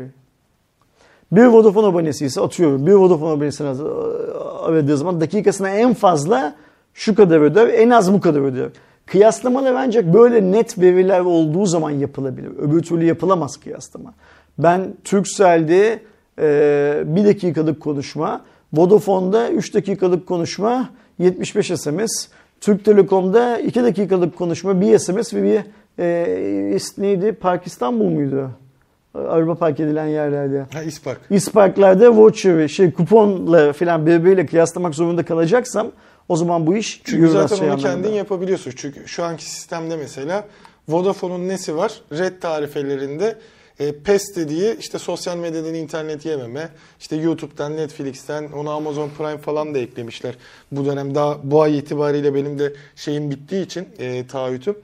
Bir Vodafone abonesi ise atıyorum bir Vodafone abonesini aradığı zaman dakikasına en fazla şu kadar öder, en az bu kadar öder. Kıyaslamalar ancak böyle net veriler olduğu zaman yapılabilir. Öbür türlü yapılamaz kıyaslama. Ben Turkcell'de e, bir dakikalık konuşma, Vodafone'da 3 dakikalık konuşma, 75 SMS, Türk Telekom'da 2 dakikalık konuşma, bir SMS ve bir e, neydi? Park İstanbul muydu? Araba park edilen yerlerde. Ha İspark. İsparklarda voucher, şey kuponla falan birbiriyle kıyaslamak zorunda kalacaksam o zaman bu iş Çünkü zaten şey onu anlamında. kendin yapabiliyorsun. Çünkü şu anki sistemde mesela Vodafone'un nesi var? Red tarifelerinde e, PES dediği işte sosyal medyadan internet yememe, işte YouTube'dan, Netflix'ten, ona Amazon Prime falan da eklemişler. Bu dönem daha bu ay itibariyle benim de şeyim bittiği için e, taahhütüm.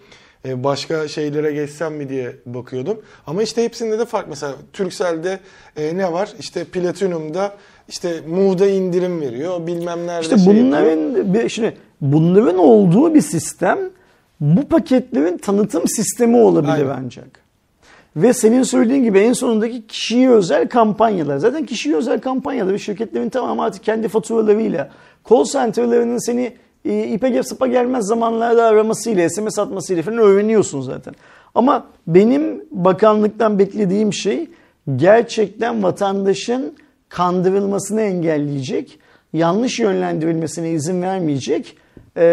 E, başka şeylere geçsem mi diye bakıyordum. Ama işte hepsinde de fark. Mesela Turkcell'de e, ne var? İşte Platinum'da işte Move'da indirim veriyor. Bilmem nerede İşte şey bunların bir, şimdi bunların olduğu bir sistem bu paketlerin tanıtım sistemi olabilir Aynen. ancak. Ve senin söylediğin gibi en sonundaki kişiye özel kampanyalar. Zaten kişiye özel kampanyaları şirketlerin tamamı artık kendi faturalarıyla, call center'larının seni e, ipe gel sıpa gelmez zamanlarda aramasıyla, SMS atmasıyla falan öğreniyorsun zaten. Ama benim bakanlıktan beklediğim şey gerçekten vatandaşın kandırılmasını engelleyecek, yanlış yönlendirilmesine izin vermeyecek e,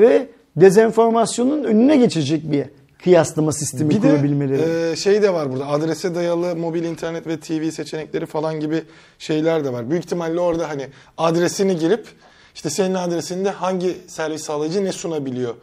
ve dezenformasyonun önüne geçecek bir kıyaslama sistemi Bir kurabilmeleri. de e, şey de var burada adrese dayalı mobil internet ve TV seçenekleri falan gibi şeyler de var. Büyük ihtimalle orada hani adresini girip işte senin adresinde hangi servis sağlayıcı ne sunabiliyor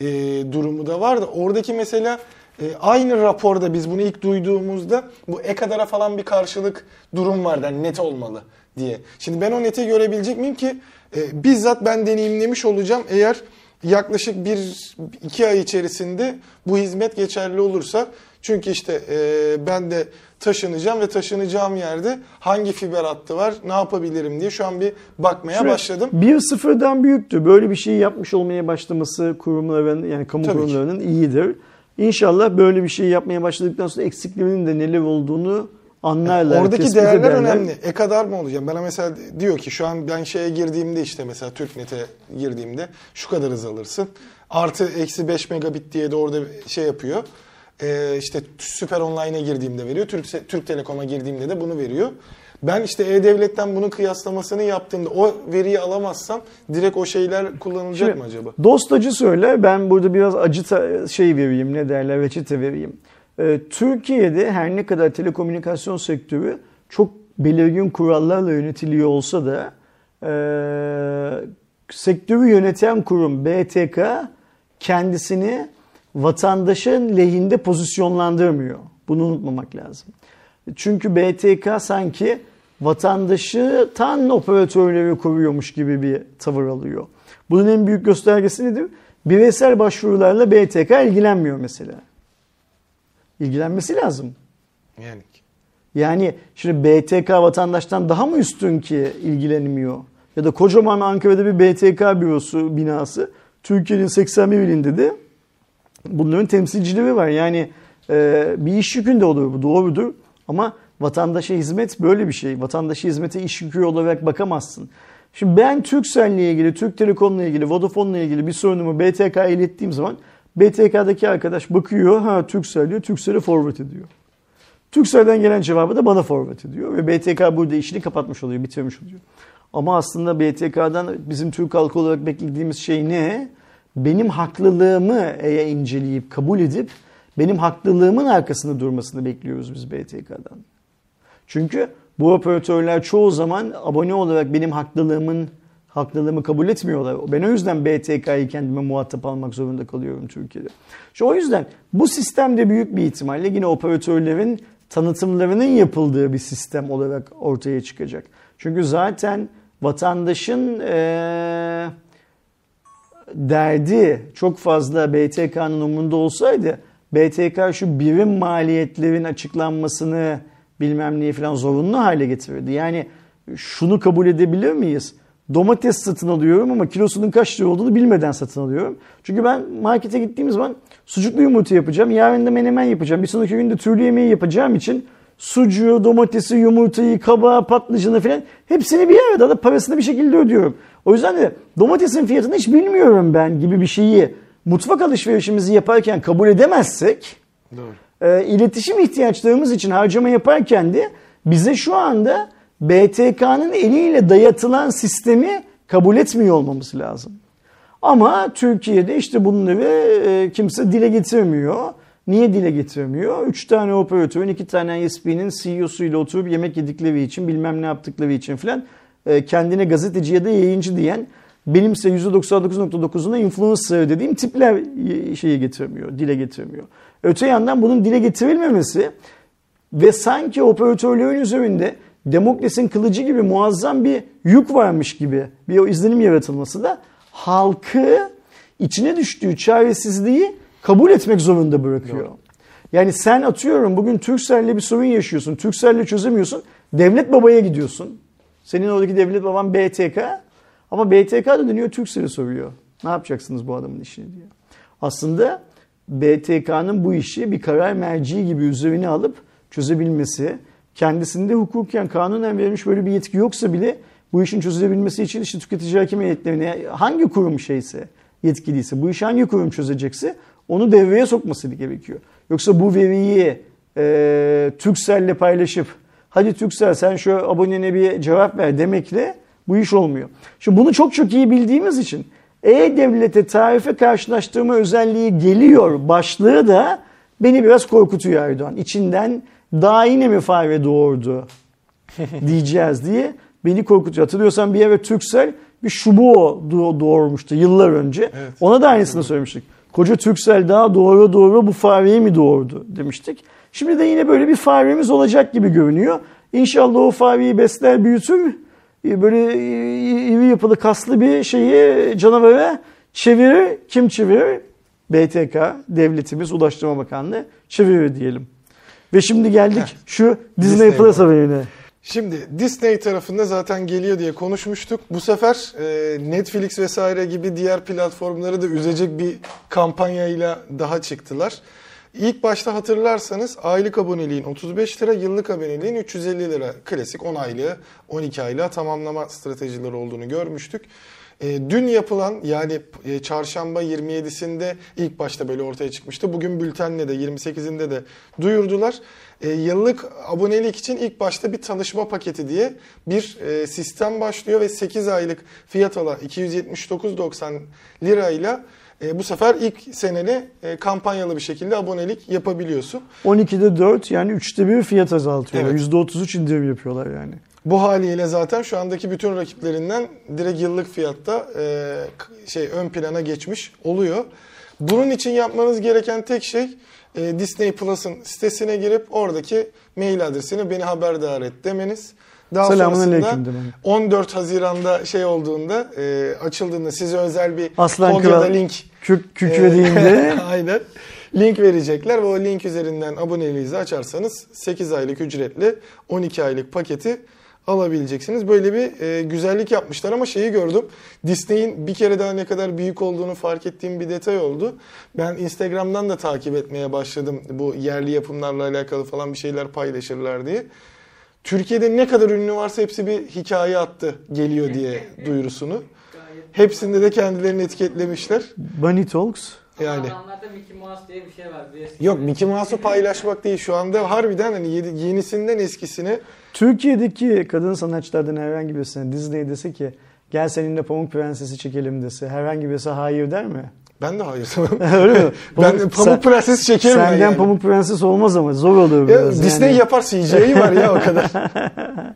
e, durumu da var da oradaki mesela e, aynı raporda biz bunu ilk duyduğumuzda bu e-kadara falan bir karşılık durum vardı hani net olmalı diye. Şimdi ben o neti görebilecek miyim ki e, bizzat ben deneyimlemiş olacağım eğer yaklaşık bir iki ay içerisinde bu hizmet geçerli olursa çünkü işte e, ben de taşınacağım ve taşınacağım yerde hangi fiber hattı var ne yapabilirim diye şu an bir bakmaya Şuraya başladım. Bir sıfırdan büyüktü. Böyle bir şey yapmış olmaya başlaması kurumların yani kamu Tabii ki. kurumlarının iyidir. İnşallah böyle bir şey yapmaya başladıktan sonra eksiklerinin de neler olduğunu anlarlar. Oradaki değerler ederler. önemli. E kadar mı olacağım? Bana mesela diyor ki şu an ben şeye girdiğimde işte mesela TürkNet'e girdiğimde şu kadar hız alırsın. Artı eksi 5 megabit diye de orada şey yapıyor. Ee, işte Süper Online'a girdiğimde veriyor. Türk, Türk Telekom'a girdiğimde de bunu veriyor. Ben işte E-Devlet'ten bunun kıyaslamasını yaptığımda o veriyi alamazsam direkt o şeyler kullanılacak Şimdi, mı acaba? Dost acı söyle. Ben burada biraz acı şey vereyim ne derler reçete vereyim. Ee, Türkiye'de her ne kadar telekomünikasyon sektörü çok belirgin kurallarla yönetiliyor olsa da e, sektörü yöneten kurum BTK kendisini vatandaşın lehinde pozisyonlandırmıyor. Bunu unutmamak lazım. Çünkü BTK sanki vatandaşı tan operatörleri koruyormuş gibi bir tavır alıyor. Bunun en büyük göstergesi nedir? Bireysel başvurularla BTK ilgilenmiyor mesela. İlgilenmesi lazım. Yani Yani şimdi BTK vatandaştan daha mı üstün ki ilgilenmiyor? Ya da kocaman Ankara'da bir BTK bürosu binası Türkiye'nin 81 ilinde de bunların temsilcileri var. Yani e, bir iş yükünde olur bu doğrudur ama vatandaşa hizmet böyle bir şey. Vatandaşa hizmete iş yükü olarak bakamazsın. Şimdi ben Turkcell'le ilgili, Türk Telekom'la ilgili, Vodafone'la ilgili bir sorunumu BTK'ya ilettiğim zaman BTK'daki arkadaş bakıyor, ha Turkcell diyor, Turkcell'e forward ediyor. Turkcell'den gelen cevabı da bana forward ediyor ve BTK burada işini kapatmış oluyor, bitirmiş oluyor. Ama aslında BTK'dan bizim Türk halkı olarak beklediğimiz şey ne? Benim haklılığımı inceleyip kabul edip benim haklılığımın arkasında durmasını bekliyoruz biz BTK'dan. Çünkü bu operatörler çoğu zaman abone olarak benim haklılığımın haklılığımı kabul etmiyorlar. Ben o yüzden BTK'yı kendime muhatap almak zorunda kalıyorum Türkiye'de. İşte o yüzden bu sistemde büyük bir ihtimalle yine operatörlerin tanıtımlarının yapıldığı bir sistem olarak ortaya çıkacak. Çünkü zaten vatandaşın eee derdi çok fazla BTK'nın umurunda olsaydı BTK şu birim maliyetlerin açıklanmasını bilmem neyi falan zorunlu hale getirirdi. Yani şunu kabul edebilir miyiz? Domates satın alıyorum ama kilosunun kaç lira olduğunu bilmeden satın alıyorum. Çünkü ben markete gittiğim zaman sucuklu yumurta yapacağım. Yarın da menemen yapacağım. Bir sonraki gün de türlü yemeği yapacağım için sucuğu, domatesi, yumurtayı, kabağı, patlıcanı falan hepsini bir arada da parasını bir şekilde ödüyorum. O yüzden de domatesin fiyatını hiç bilmiyorum ben gibi bir şeyi mutfak alışverişimizi yaparken kabul edemezsek Doğru. e, iletişim ihtiyaçlarımız için harcama yaparken de bize şu anda BTK'nın eliyle dayatılan sistemi kabul etmiyor olmamız lazım. Ama Türkiye'de işte bunları e, kimse dile getirmiyor. Niye dile getiremiyor? 3 tane operatörün, 2 tane ISP'nin CEO'suyla oturup yemek yedikleri için, bilmem ne yaptıkları için filan e, kendine gazeteci ya da yayıncı diyen benimse %99.9'una influencer dediğim tipler şeyi getiremiyor, dile getiremiyor. Öte yandan bunun dile getirilmemesi ve sanki operatörlerin üzerinde Demokles'in kılıcı gibi muazzam bir yük varmış gibi bir o izlenim yaratılması da halkı içine düştüğü çaresizliği kabul etmek zorunda bırakıyor. Yani sen atıyorum bugün Turkcell'le bir sorun yaşıyorsun. Turkcell'le çözemiyorsun. Devlet babaya gidiyorsun. Senin oradaki devlet baban BTK. Ama BTK da dönüyor Turkcell'e soruyor. Ne yapacaksınız bu adamın işini diyor. Aslında BTK'nın bu işi bir karar merci gibi üzerine alıp çözebilmesi, kendisinde hukuken kanunen verilmiş böyle bir yetki yoksa bile bu işin çözülebilmesi için işte tüketici hakim heyetlerine hangi kurum şeyse yetkiliyse bu işi hangi kurum çözecekse onu devreye sokması gerekiyor. Yoksa bu veriyi e, Turkcell'le paylaşıp hadi Turkcell sen şu abonene bir cevap ver demekle bu iş olmuyor. Şimdi bunu çok çok iyi bildiğimiz için e-Devlet'e tarife karşılaştırma özelliği geliyor başlığı da beni biraz korkutuyor Erdoğan. İçinden daha yine mi fare doğurdu [LAUGHS] diyeceğiz diye beni korkutuyor. Hatırlıyorsan bir ara Turkcell bir şubu doğurmuştu yıllar önce. Evet. Ona da aynısını söylemiştik. Koca Turkcell daha doğru doğru bu fareyi mi doğurdu demiştik. Şimdi de yine böyle bir faremiz olacak gibi görünüyor. İnşallah o fareyi besler büyütür. Böyle iri yapılı kaslı bir şeyi canavara çevirir. Kim çevirir? BTK, devletimiz, Ulaştırma Bakanlığı çevirir diyelim. Ve şimdi geldik şu Disney, Disney Plus haberine. Şimdi Disney tarafında zaten geliyor diye konuşmuştuk. Bu sefer e, Netflix vesaire gibi diğer platformları da üzecek bir kampanyayla daha çıktılar. İlk başta hatırlarsanız aylık aboneliğin 35 lira, yıllık aboneliğin 350 lira. Klasik 10 aylığı, 12 aylığı tamamlama stratejileri olduğunu görmüştük. E, dün yapılan yani e, çarşamba 27'sinde ilk başta böyle ortaya çıkmıştı. Bugün bültenle de 28'inde de duyurdular. E, yıllık abonelik için ilk başta bir tanışma paketi diye bir e, sistem başlıyor ve 8 aylık fiyat olan 279.90 lirayla e, bu sefer ilk seneli e, kampanyalı bir şekilde abonelik yapabiliyorsun. 12'de 4 yani 3'te 1 fiyat azaltıyorlar. Evet. %33 indirim yapıyorlar yani. Bu haliyle zaten şu andaki bütün rakiplerinden direkt yıllık fiyatta e, şey ön plana geçmiş oluyor. Bunun için yapmanız gereken tek şey e, Disney Plus'ın sitesine girip oradaki mail adresini beni haberdar et demeniz. Daha Selamun sonrasında 14 Haziran'da şey olduğunda e, açıldığında size özel bir Aslan da link kükrediğinde e, [LAUGHS] aynen link verecekler ve o link üzerinden aboneliğinizi açarsanız 8 aylık ücretli 12 aylık paketi alabileceksiniz. Böyle bir e, güzellik yapmışlar ama şeyi gördüm. Disney'in bir kere daha ne kadar büyük olduğunu fark ettiğim bir detay oldu. Ben Instagram'dan da takip etmeye başladım. Bu yerli yapımlarla alakalı falan bir şeyler paylaşırlar diye. Türkiye'de ne kadar ünlü varsa hepsi bir hikaye attı geliyor diye duyurusunu. Hepsinde de kendilerini etiketlemişler. Bunny Talks. Yani. Adamlarda Mickey Mouse diye bir şey var. Bir Yok Mickey Mouse'u paylaşmak değil. Şu anda harbiden hani yenisinden eskisini Türkiye'deki kadın sanatçılardan herhangi birisine Disney dese ki gel seninle Pamuk Prensesi çekelim dese herhangi birisi hayır der mi? Ben de hayır. [LAUGHS] Öyle mi? ben de Pamuk sen, Prenses çekerim senden yani. Pamuk Prenses olmaz ama zor olur biraz. Ya, Disney yani. yapar CGI var ya o kadar. [LAUGHS]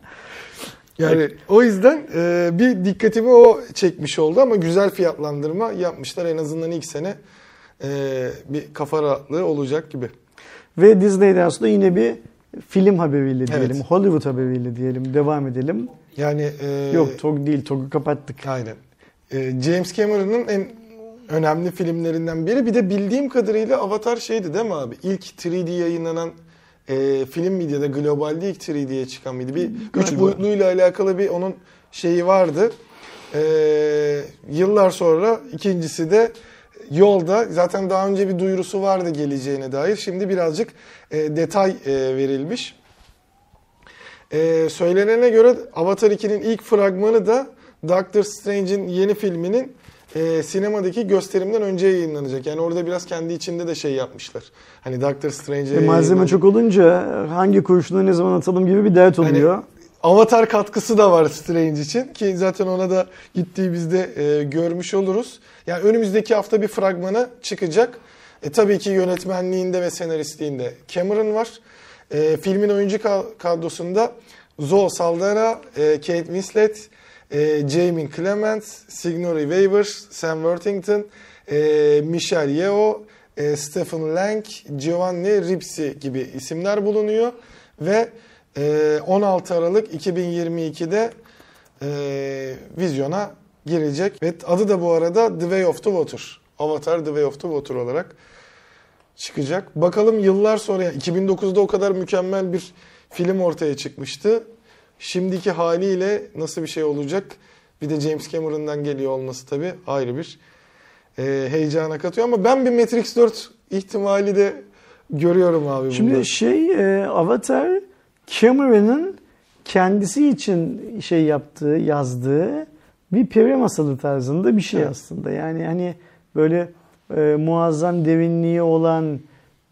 Yani o yüzden e, bir dikkatimi o çekmiş oldu ama güzel fiyatlandırma yapmışlar. En azından ilk sene bir kafa rahatlığı olacak gibi. Ve Disney'den sonra yine bir film haberiyle diyelim, evet. Hollywood haberiyle diyelim, devam edelim. Yani e, yok TOG değil, TOG'u kapattık. Aynen. E, James Cameron'ın en önemli filmlerinden biri. Bir de bildiğim kadarıyla Avatar şeydi değil mi abi? İlk 3D yayınlanan e, film medyada globalde ilk 3D'ye çıkan mıydı? Bir Galiba. üç boyutluyla alakalı bir onun şeyi vardı. E, yıllar sonra ikincisi de yolda zaten daha önce bir duyurusu vardı geleceğine dair. Şimdi birazcık e, detay e, verilmiş. E, söylenene göre Avatar 2'nin ilk fragmanı da Doctor Strange'in yeni filminin e, sinemadaki gösterimden önce yayınlanacak. Yani orada biraz kendi içinde de şey yapmışlar. Hani Doctor Strange'e e, Malzeme çok olunca hangi kurşunu ne zaman atalım gibi bir dert hani oluyor. Hani, Avatar katkısı da var Strange için ki zaten ona da gittiğimizde e, görmüş oluruz. Yani önümüzdeki hafta bir fragmanı çıkacak. E, tabii ki yönetmenliğinde ve senaristliğinde Cameron var. E, filmin oyuncu ka- kadrosunda Zoe Saldana, e, Kate Winslet, e, Jamie Clement, Sigourney Weaver, Sam Worthington, e, Michelle Yeoh, e, Stephen Lang, Giovanni Ribisi gibi isimler bulunuyor. Ve 16 Aralık 2022'de e, vizyona girecek. Ve adı da bu arada The Way of the Water. Avatar The Way of the Water olarak çıkacak. Bakalım yıllar sonra yani 2009'da o kadar mükemmel bir film ortaya çıkmıştı. Şimdiki haliyle nasıl bir şey olacak? Bir de James Cameron'dan geliyor olması tabii ayrı bir e, heyecana katıyor ama ben bir Matrix 4 ihtimali de görüyorum abi Şimdi bunda. şey e, Avatar Cameron'ın kendisi için şey yaptığı, yazdığı bir peri masalı tarzında bir şey Evet. aslında. Yani hani böyle e, muazzam derinliği olan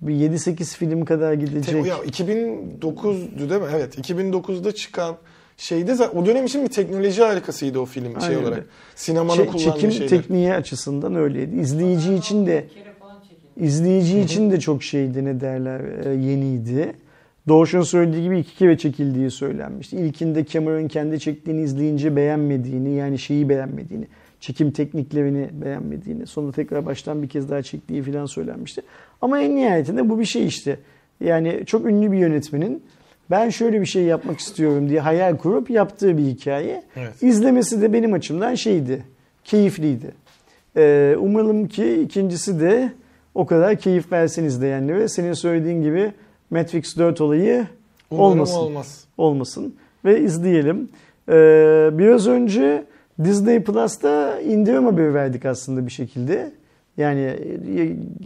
bir 7-8 film kadar gidecek. Te- ya 2009'du değil mi? Evet 2009'da çıkan şeyde zaten o dönem için bir teknoloji harikasıydı o film şey Aynen olarak. öyle. Sinemanın Şey, kullandığı çekim şeyler. tekniği açısından öyleydi. İzleyici için de Bir kere falan çekildi. izleyici için de çok şeydi ne derler e, yeniydi. Doğuş'un söylediği gibi iki kere çekildiği söylenmişti. İlkinde Cameron kendi çektiğini izleyince beğenmediğini yani şeyi beğenmediğini, çekim tekniklerini beğenmediğini, sonra tekrar baştan bir kez daha çektiği falan söylenmişti. Ama en nihayetinde bu bir şey işte. Yani çok ünlü bir yönetmenin ben şöyle bir şey yapmak istiyorum diye hayal kurup yaptığı bir hikaye. Evet. İzlemesi de benim açımdan şeydi, keyifliydi. Ee, umalım ki ikincisi de o kadar keyif versin izleyenlere. Senin söylediğin gibi Matrix 4 olayı Umarım olmasın. olmaz. olmasın ve izleyelim. Ee, biraz önce Disney Plus'ta indirim haberi verdik aslında bir şekilde. Yani e,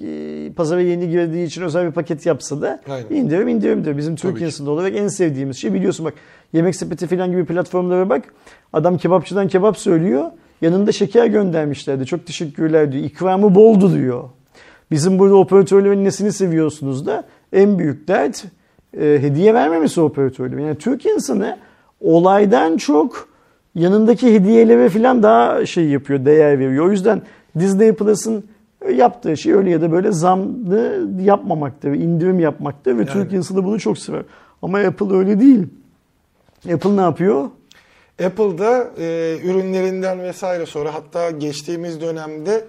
e, pazara yeni girdiği için özel bir paket yapsa da Aynen. indirim indirimdir. Bizim Tabii Türkiye'sinde olarak en sevdiğimiz şey biliyorsun bak Yemek Sepeti falan gibi platformlara bak. Adam kebapçıdan kebap söylüyor. Yanında şeker göndermişlerdi. Çok teşekkürler diyor. İkramı boldu diyor. Bizim burada operatörlerin nesini seviyorsunuz da en büyük dert e, hediye vermemesi operatörlerin. Yani Türk insanı olaydan çok yanındaki hediyelere falan daha şey yapıyor, değer veriyor. O yüzden Disney Plus'ın yaptığı şey öyle ya da böyle zamlı yapmamaktır, indirim yapmaktır ve Yani. Türk insanı bunu çok sever. Ama Apple öyle değil. Apple ne yapıyor? Apple'da e, ürünlerinden vesaire sonra hatta geçtiğimiz dönemde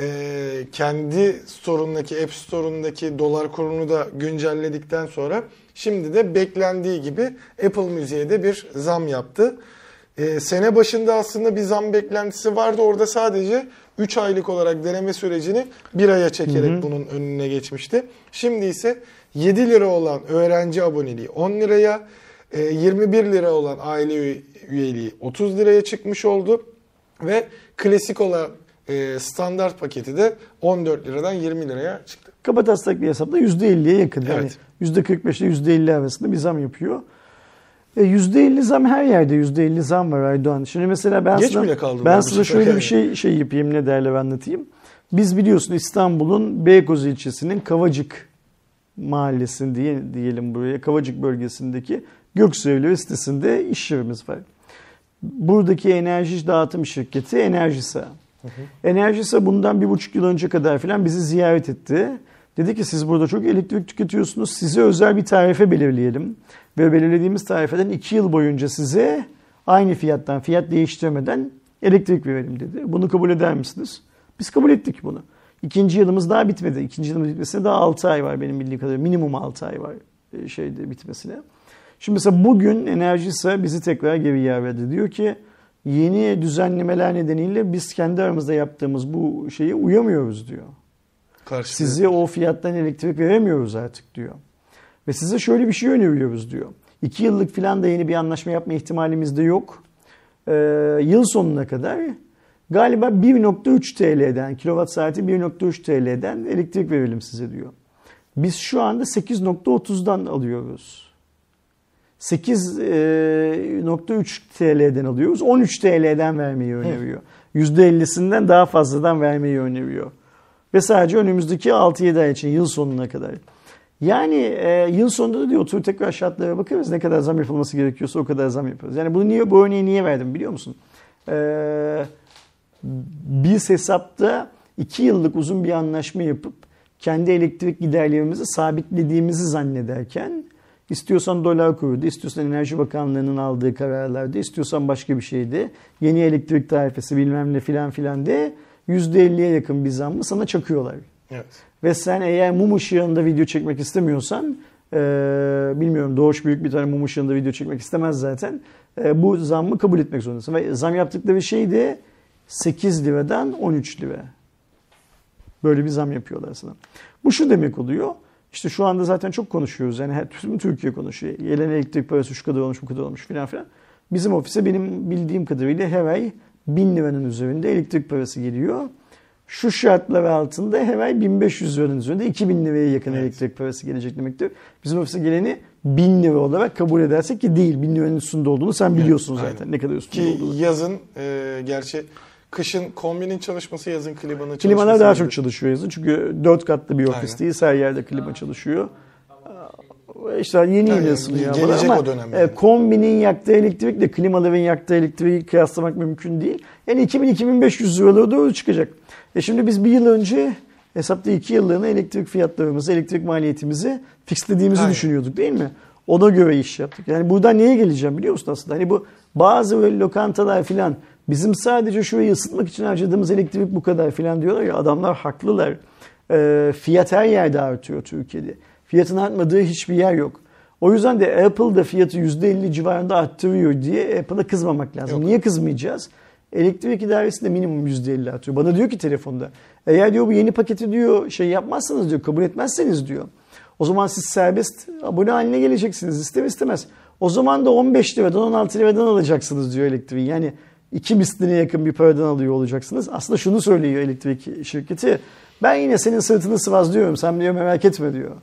e, kendi store'undaki App Store'undaki dolar kurunu da güncelledikten sonra şimdi de beklendiği gibi Apple Müziğe de bir zam yaptı. E, sene başında aslında bir zam beklentisi vardı. Orada sadece 3 aylık olarak deneme sürecini bir aya çekerek bunun önüne geçmişti. Şimdi ise 7 lira olan öğrenci aboneliği 10 liraya, e, 21 lira olan aile üye- üyeliği 30 liraya çıkmış oldu. Ve klasik olan e, standart paketi de 14 liradan 20 liraya çıktı. Kabataslak bir hesapla %50'ye yakın. Yani Evet. %45 ile %50 arasında bir zam yapıyor. E, %50 zam her yerde %50 zam var Aydoğan. Şimdi mesela ben Geç sana, ben bu size şöyle yani. bir [LAUGHS] şey şey yapayım ne derler anlatayım. Biz biliyorsun İstanbul'un Beykoz ilçesinin Kavacık mahallesinde diye, diyelim buraya Kavacık bölgesindeki Göksevli sitesinde iş yerimiz var. Buradaki enerji dağıtım şirketi Enerjisa. Enerjisa bundan bir buçuk yıl önce kadar falan bizi ziyaret etti. Dedi ki siz burada çok elektrik tüketiyorsunuz. Size özel bir tarife belirleyelim. Ve belirlediğimiz tarifeden iki yıl boyunca size aynı fiyattan, fiyat değiştirmeden elektrik verelim dedi. Bunu kabul eder misiniz? Biz kabul ettik bunu. İkinci yılımız daha bitmedi. İkinci yılımız bitmesine daha 6 ay var benim bildiğim kadarıyla. Minimum 6 ay var e, şeyde bitmesine. Şimdi mesela bugün Enerjisa bizi tekrar geri verdi. Diyor ki yeni düzenlemeler nedeniyle biz kendi aramızda yaptığımız bu şeye uyamıyoruz diyor. Karşı Size o fiyattan elektrik veremiyoruz artık diyor. Ve size şöyle bir şey öneriyoruz diyor. İki yıllık falan da yeni bir anlaşma yapma ihtimalimiz de yok. Ee, yıl sonuna kadar galiba 1.3 TL'den, kilowatt saati 1.3 TL'den elektrik verelim size diyor. Biz şu anda 8.30'dan alıyoruz. 8.3 TL'den alıyoruz. 13 TL'den vermeyi öneriyor. %50'sinden daha fazladan vermeyi öneriyor. Ve sadece önümüzdeki 6-7 ay için yıl sonuna kadar. Yani e, yıl sonunda da diyor oturup tekrar şartlara bakarız. Ne kadar zam yapılması gerekiyorsa o kadar zam yaparız. Yani bunu niye, bu örneği niye verdim biliyor musun? Ee, biz hesapta 2 yıllık uzun bir anlaşma yapıp kendi elektrik giderlerimizi sabitlediğimizi zannederken istiyorsan dolar kuruydu, istiyorsan Enerji Bakanlığı'nın aldığı kararlarda, istiyorsan başka bir şeydi. Yeni elektrik tarifesi bilmem ne filan filan de %50'ye yakın bir zammı sana çakıyorlar. Evet. Ve sen eğer mum ışığında video çekmek istemiyorsan e, bilmiyorum Doğuş büyük bir tane mum ışığında video çekmek istemez zaten. E, bu zammı kabul etmek zorundasın. Ve zam yaptıkları şey de 8 liradan 13 lira. Böyle bir zam yapıyorlar sana. Bu şu demek oluyor. İşte şu anda zaten çok konuşuyoruz. Yani her, tüm Türkiye konuşuyor. Gelen elektrik parası şu kadar olmuş bu kadar olmuş filan filan. Bizim ofise benim bildiğim kadarıyla her ay 1000 liranın üzerinde elektrik parası geliyor. Şu şartlar altında her ay 1500 liranın üzerinde 2000 liraya yakın Evet. elektrik parası gelecek demektir. Bizim ofise geleni 1000 lira olarak kabul edersek ki değil. 1000 liranın üstünde olduğunu sen biliyorsun aynen. zaten. Ne kadar üstünde Ki olduğunu. yazın e, gerçi kışın kombinin çalışması yazın klimanın çalışması. Klimalar daha çok çalışıyor yazın. Çünkü dört katlı bir Aynen. ofisteyiz. Her yerde klima çalışıyor. İşte yeni yeni Yani ısınıyor. gelecek ama o dönem e, yani. kombinin yaktığı elektrikle klimaların yaktığı elektriği kıyaslamak mümkün değil. Yani 2000-2500 liralara doğru çıkacak. E şimdi biz bir yıl önce hesapta iki yıllığına elektrik fiyatlarımızı, elektrik maliyetimizi fixlediğimizi Aynen. düşünüyorduk değil mi? Ona göre iş yaptık. Yani buradan neye geleceğim biliyor musun aslında? Hani bu bazı böyle lokantalar filan bizim sadece şurayı ısıtmak için harcadığımız elektrik bu kadar filan diyorlar ya adamlar haklılar. E, fiyat her yerde artıyor Türkiye'de. Fiyatın artmadığı hiçbir yer yok. O yüzden de Apple da fiyatı %50 civarında arttırıyor diye Apple'a kızmamak lazım. Yok. Niye kızmayacağız? Elektrik idaresi de minimum %50 artıyor. Bana diyor ki telefonda eğer diyor bu yeni paketi diyor şey yapmazsanız diyor kabul etmezseniz diyor. O zaman siz serbest abone haline geleceksiniz ister istemez. O zaman da 15 liradan 16 liradan alacaksınız diyor elektriği. Yani iki misline yakın bir paradan alıyor olacaksınız. Aslında şunu söylüyor elektrik şirketi. Ben yine senin sırtını sıvazlıyorum. Sen diyor merak etme diyor.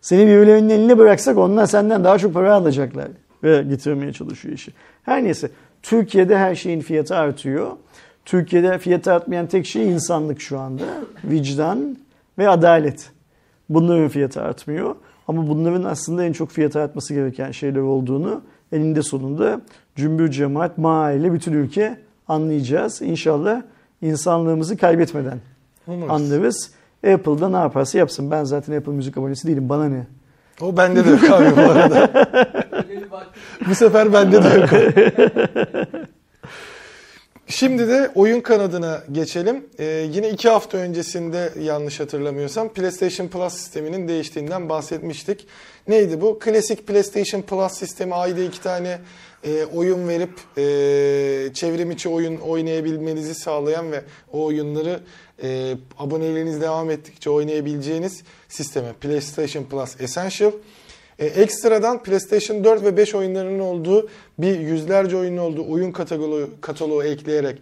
Seni birilerinin eline bıraksak onlar senden daha çok para alacaklar. Ve getirmeye çalışıyor işi. Her neyse Türkiye'de her şeyin fiyatı artıyor. Türkiye'de fiyatı artmayan tek şey insanlık şu anda. Vicdan ve adalet. Bunların fiyatı artmıyor. Ama bunların aslında en çok fiyatı artması gereken şeyler olduğunu eninde sonunda cümbür cemaat, mahalle, bütün ülke anlayacağız. İnşallah insanlığımızı kaybetmeden Umarız. anlarız. Apple'da ne yaparsa yapsın. Ben zaten Apple Müzik abonesi değilim. Bana ne? O bende de yok abi bu arada. Bu sefer bende de yok. Şimdi de oyun kanadına geçelim. Ee, yine iki hafta öncesinde yanlış hatırlamıyorsam PlayStation Plus sisteminin değiştiğinden bahsetmiştik. Neydi bu? Klasik PlayStation Plus sistemi ayda iki tane e, oyun verip e, çevrim içi oyun oynayabilmenizi sağlayan ve o oyunları e, aboneleriniz devam ettikçe oynayabileceğiniz sisteme PlayStation Plus Essential. E, ekstradan PlayStation 4 ve 5 oyunlarının olduğu bir yüzlerce oyunun olduğu oyun kataloğu, kataloğu ekleyerek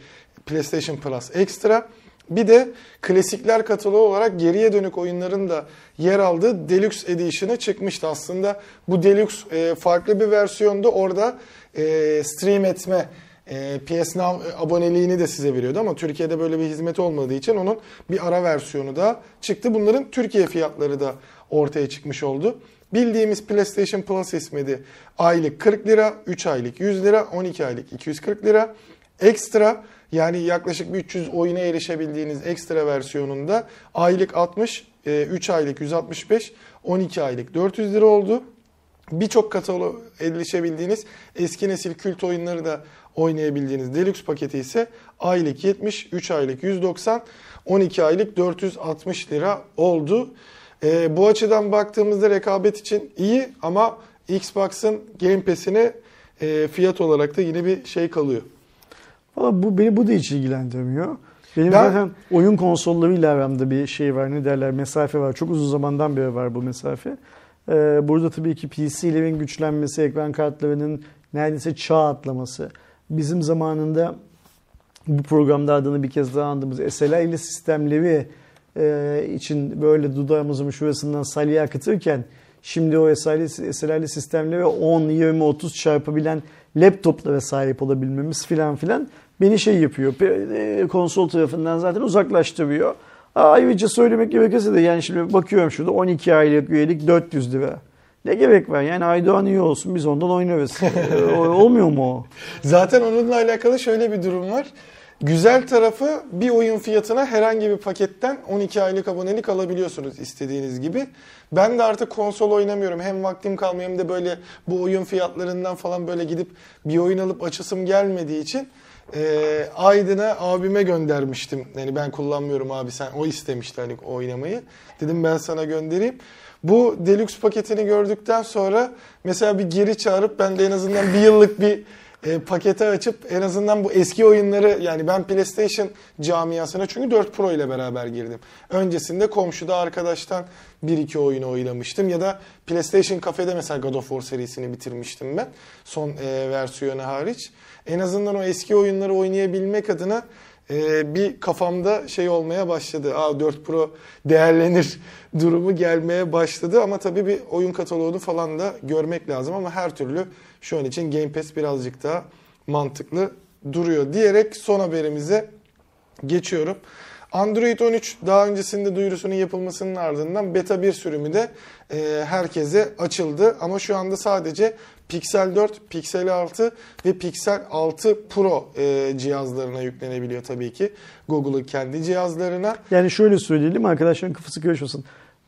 PlayStation Plus Extra. Bir de klasikler kataloğu olarak geriye dönük oyunların da yer aldığı Deluxe Edition'ı çıkmıştı. Aslında bu Deluxe e, farklı bir versiyonda orada e, stream etme e, PS Now aboneliğini de size veriyordu ama Türkiye'de böyle bir hizmet olmadığı için onun bir ara versiyonu da çıktı. Bunların Türkiye fiyatları da ortaya çıkmış oldu. Bildiğimiz PlayStation Plus hizmeti aylık 40 lira, 3 aylık 100 lira, 12 aylık 240 lira. Ekstra yani yaklaşık bir 300 oyuna erişebildiğiniz ekstra versiyonunda aylık 60, 3 aylık 165, 12 aylık 400 lira oldu. Birçok kataloğa erişebildiğiniz eski nesil kült oyunları da oynayabildiğiniz Deluxe paketi ise aylık 70, 3 aylık 190, 12 aylık 460 lira oldu. Ee, bu açıdan baktığımızda rekabet için iyi ama Xbox'ın Game Pass'ine e, fiyat olarak da yine bir şey kalıyor. Valla bu beni bu da hiç ilgilendirmiyor. Benim Ben- zaten oyun konsollarıyla aramda bir şey var ne derler mesafe var. Çok uzun zamandan beri var bu mesafe. Ee, burada tabii ki PC'lerin güçlenmesi, ekran kartlarının neredeyse çağ atlaması. Bizim zamanında bu programda adını bir kez daha andığımız SLA sistemleri e, için böyle dudağımızın şurasından salya akıtırken şimdi o SLA sistemleri 10, 20, 30 çarpabilen laptoplara sahip olabilmemiz filan filan beni şey yapıyor. e, Konsol tarafından zaten uzaklaştırıyor. Ayrıca söylemek gerekirse de yani şimdi bakıyorum şurada 12 aylık üyelik 400 lira. Ne gerek var? Yani Aydoğan iyi olsun biz ondan oynarız. [LAUGHS] E, Olmuyor mu o? Zaten onunla alakalı şöyle bir durum var. Güzel tarafı bir oyun fiyatına herhangi bir paketten 12 aylık abonelik alabiliyorsunuz istediğiniz gibi. Ben de artık konsol oynamıyorum. Hem vaktim kalmıyor hem de böyle bu oyun fiyatlarından falan böyle gidip bir oyun alıp açısım gelmediği için e, Aydın'a abime göndermiştim. Yani ben kullanmıyorum abi sen o istemişti hani oynamayı. Dedim ben sana göndereyim. Bu deluxe paketini gördükten sonra mesela bir geri çağırıp ben de en azından bir yıllık bir e, paketi açıp en azından bu eski oyunları yani ben PlayStation camiasına çünkü 4 Pro ile beraber girdim. Öncesinde komşuda arkadaştan 1-2 oyunu oynamıştım ya da PlayStation Cafe'de mesela God of War serisini bitirmiştim ben son e, versiyonu hariç. En azından o eski oyunları oynayabilmek adına e, bir kafamda şey olmaya başladı. Aa 4 Pro değerlenir [LAUGHS] durumu gelmeye başladı ama tabii bir oyun kataloğunu falan da görmek lazım ama her türlü şu an için Game Pass birazcık daha mantıklı duruyor diyerek son haberimize geçiyorum. Android 13 daha öncesinde duyurusunun yapılmasının ardından beta 1 sürümü de e, herkese açıldı. Ama şu anda sadece Pixel 4, Pixel 6 ve Pixel 6 Pro e, cihazlarına yüklenebiliyor tabii ki. Google'ın kendi cihazlarına. Yani şöyle söyleyelim arkadaşların kafası karışmasın.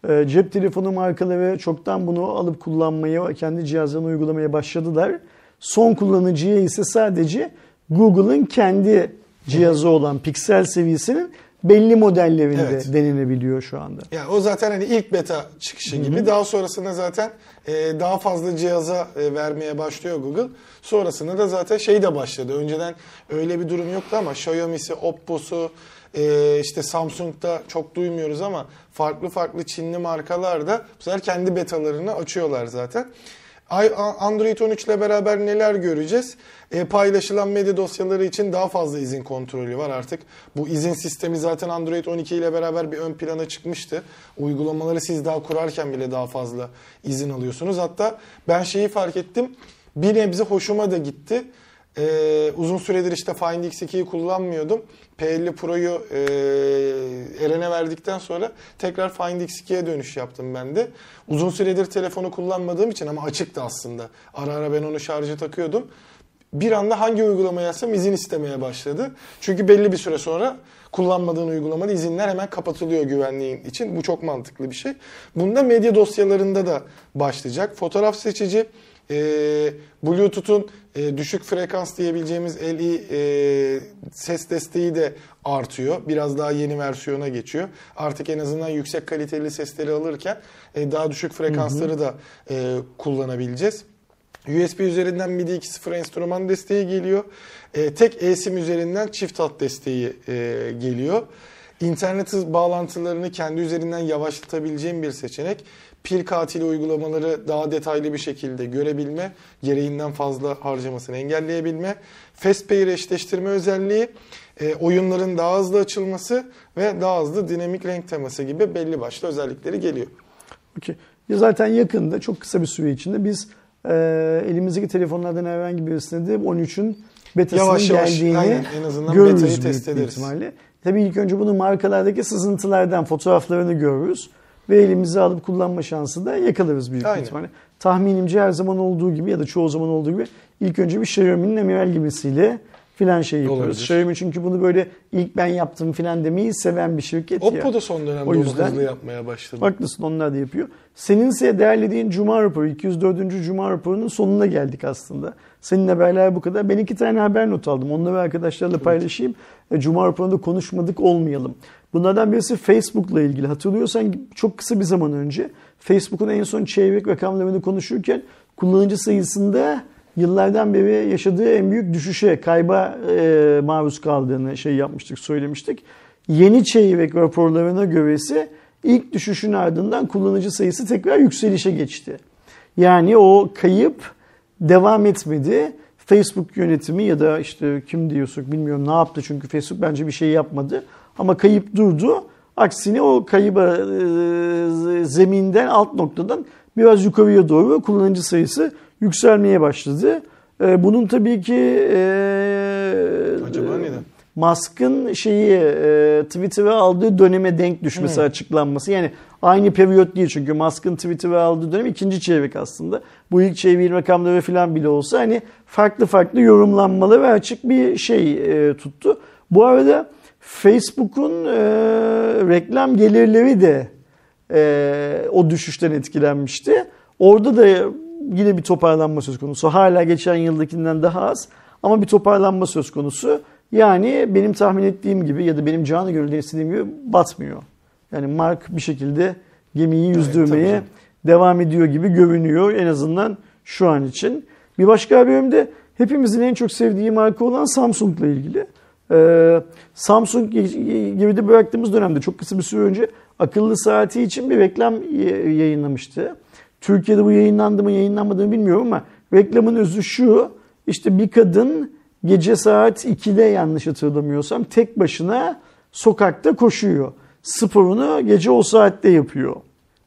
Ee, cep telefonu markaları çoktan bunu alıp kullanmaya, kendi cihazlarına uygulamaya başladılar. Son kullanıcıya ise sadece Google'ın kendi cihazı olan Pixel seviyesinin belli modellerinde Evet. denenebiliyor şu anda. Yani o zaten hani ilk beta çıkışı gibi. Daha sonrasında zaten e, daha fazla cihaza e, vermeye başlıyor Google. Sonrasında da zaten şey de başladı. Önceden öyle bir durum yoktu ama Xiaomi'si, Oppo'su, e, işte Samsung'da çok duymuyoruz ama farklı farklı Çinli markalar da bu sefer kendi betalarını açıyorlar zaten. Android 13 ile beraber neler göreceğiz? E, paylaşılan medya dosyaları için daha fazla izin kontrolü var artık. Bu izin sistemi zaten Android 12 ile beraber bir ön plana çıkmıştı. Uygulamaları siz daha kurarken bile daha fazla izin alıyorsunuz. Hatta ben şeyi fark ettim. Bir nebze hoşuma da gitti. Ee, uzun süredir işte Find X2'yi kullanmıyordum. P50 Pro'yu e, Eren'e verdikten sonra tekrar Find X2'ye dönüş yaptım ben de. Uzun süredir telefonu kullanmadığım için ama açıktı aslında. Ara ara ben onu şarja takıyordum. Bir anda hangi uygulamaya yazsam izin istemeye başladı. Çünkü belli bir süre sonra kullanmadığın uygulamada izinler hemen kapatılıyor güvenliğin için. Bu çok mantıklı bir şey. Bunda medya dosyalarında da başlayacak. Fotoğraf seçici, e, Bluetooth'un e, düşük frekans diyebileceğimiz LE e, ses desteği de artıyor. Biraz daha yeni versiyona geçiyor. Artık en azından yüksek kaliteli sesleri alırken e, daha düşük frekansları da e, kullanabileceğiz. USB üzerinden MIDI 2.0 enstrüman desteği geliyor. E, tek eSIM üzerinden çift hat desteği e, geliyor. İnternet bağlantılarını kendi üzerinden yavaşlatabileceğim bir seçenek. Pil katili uygulamaları daha detaylı bir şekilde görebilme, gereğinden fazla harcamasını engelleyebilme, FastPair eşleştirme özelliği, e, oyunların daha hızlı açılması ve daha hızlı dinamik renk teması gibi belli başlı özellikleri geliyor. Okey. Zaten yakında çok kısa bir süre içinde biz e, elimizdeki telefonlardan herhangi birisinde de 13'ün betasının Yavaş yavaş, geldiğini aynen, en azından görürüz betayı test ederiz. ihtimalle. Tabii ilk önce bunu markalardaki sızıntılardan fotoğraflarını görürüz ve elimize alıp kullanma şansı da yakalarız büyük Aynen. ihtimalle. Tahminimce her zaman olduğu gibi ya da çoğu zaman olduğu gibi ilk önce bir Xiaomi'nin amiral gemisiyle filan şey yapıyoruz. Olabilir. Xiaomi çünkü bunu böyle ilk ben yaptım filan demeyi seven bir şirket ya. Oppo da son dönemde O yüzden- hızlı yapmaya başladı. Haklısın onlar da yapıyor. Seninse değerlediğin Cuma raporu 204. Cuma raporunun sonuna geldik aslında. Senin haberler bu kadar. Ben iki tane haber not aldım. Onları arkadaşlarla paylaşayım. E, Cuma raporunda konuşmadık olmayalım. Bunlardan birisi Facebook'la ilgili. Hatırlıyorsan çok kısa bir zaman önce Facebook'un en son çeyrek rakamlarını konuşurken kullanıcı sayısında yıllardan beri yaşadığı en büyük düşüşe, kayba e, maruz kaldığını şey yapmıştık, söylemiştik. Yeni çeyrek raporlarına göre ise ilk düşüşün ardından kullanıcı sayısı tekrar yükselişe geçti. Yani o kayıp devam etmedi. Facebook yönetimi ya da işte kim diyorsak bilmiyorum ne yaptı çünkü Facebook bence bir şey yapmadı. Ama kayıp durdu. Aksine o kayıba e, zeminden alt noktadan biraz yukarıya doğru kullanıcı sayısı yükselmeye başladı. E, Bunun tabii ki e, Acaba neden? Musk'ın şeyi e, Twitter'a aldığı döneme denk düşmesi açıklanması. Yani aynı periyot değil çünkü Musk'ın Twitter'a aldığı dönem ikinci çeyrek aslında. Bu ilk çeyreğin rakamları falan bile olsa hani farklı farklı yorumlanmalı ve açık bir şey e, tuttu. Bu arada Facebook'un e, reklam gelirleri de e, o düşüşten etkilenmişti. Orada da yine bir toparlanma söz konusu. Hala geçen yıldakinden daha az ama bir toparlanma söz konusu. Yani benim tahmin ettiğim gibi ya da benim canı gönülden istediğim gibi batmıyor. Yani Mark bir şekilde gemiyi yüzdürmeye Evet, devam ediyor gibi görünüyor en azından şu an için. Bir başka bölümde hepimizin en çok sevdiği marka olan Samsung'la ilgili. Ee, Samsung geride bıraktığımız dönemde çok kısa bir süre önce akıllı saati için bir reklam yayınlamıştı. Türkiye'de bu yayınlandı mı yayınlanmadı mı bilmiyorum ama reklamın özü şu. İşte bir kadın gece saat 2'de yanlış hatırlamıyorsam tek başına sokakta koşuyor. Sporunu gece o saatte yapıyor.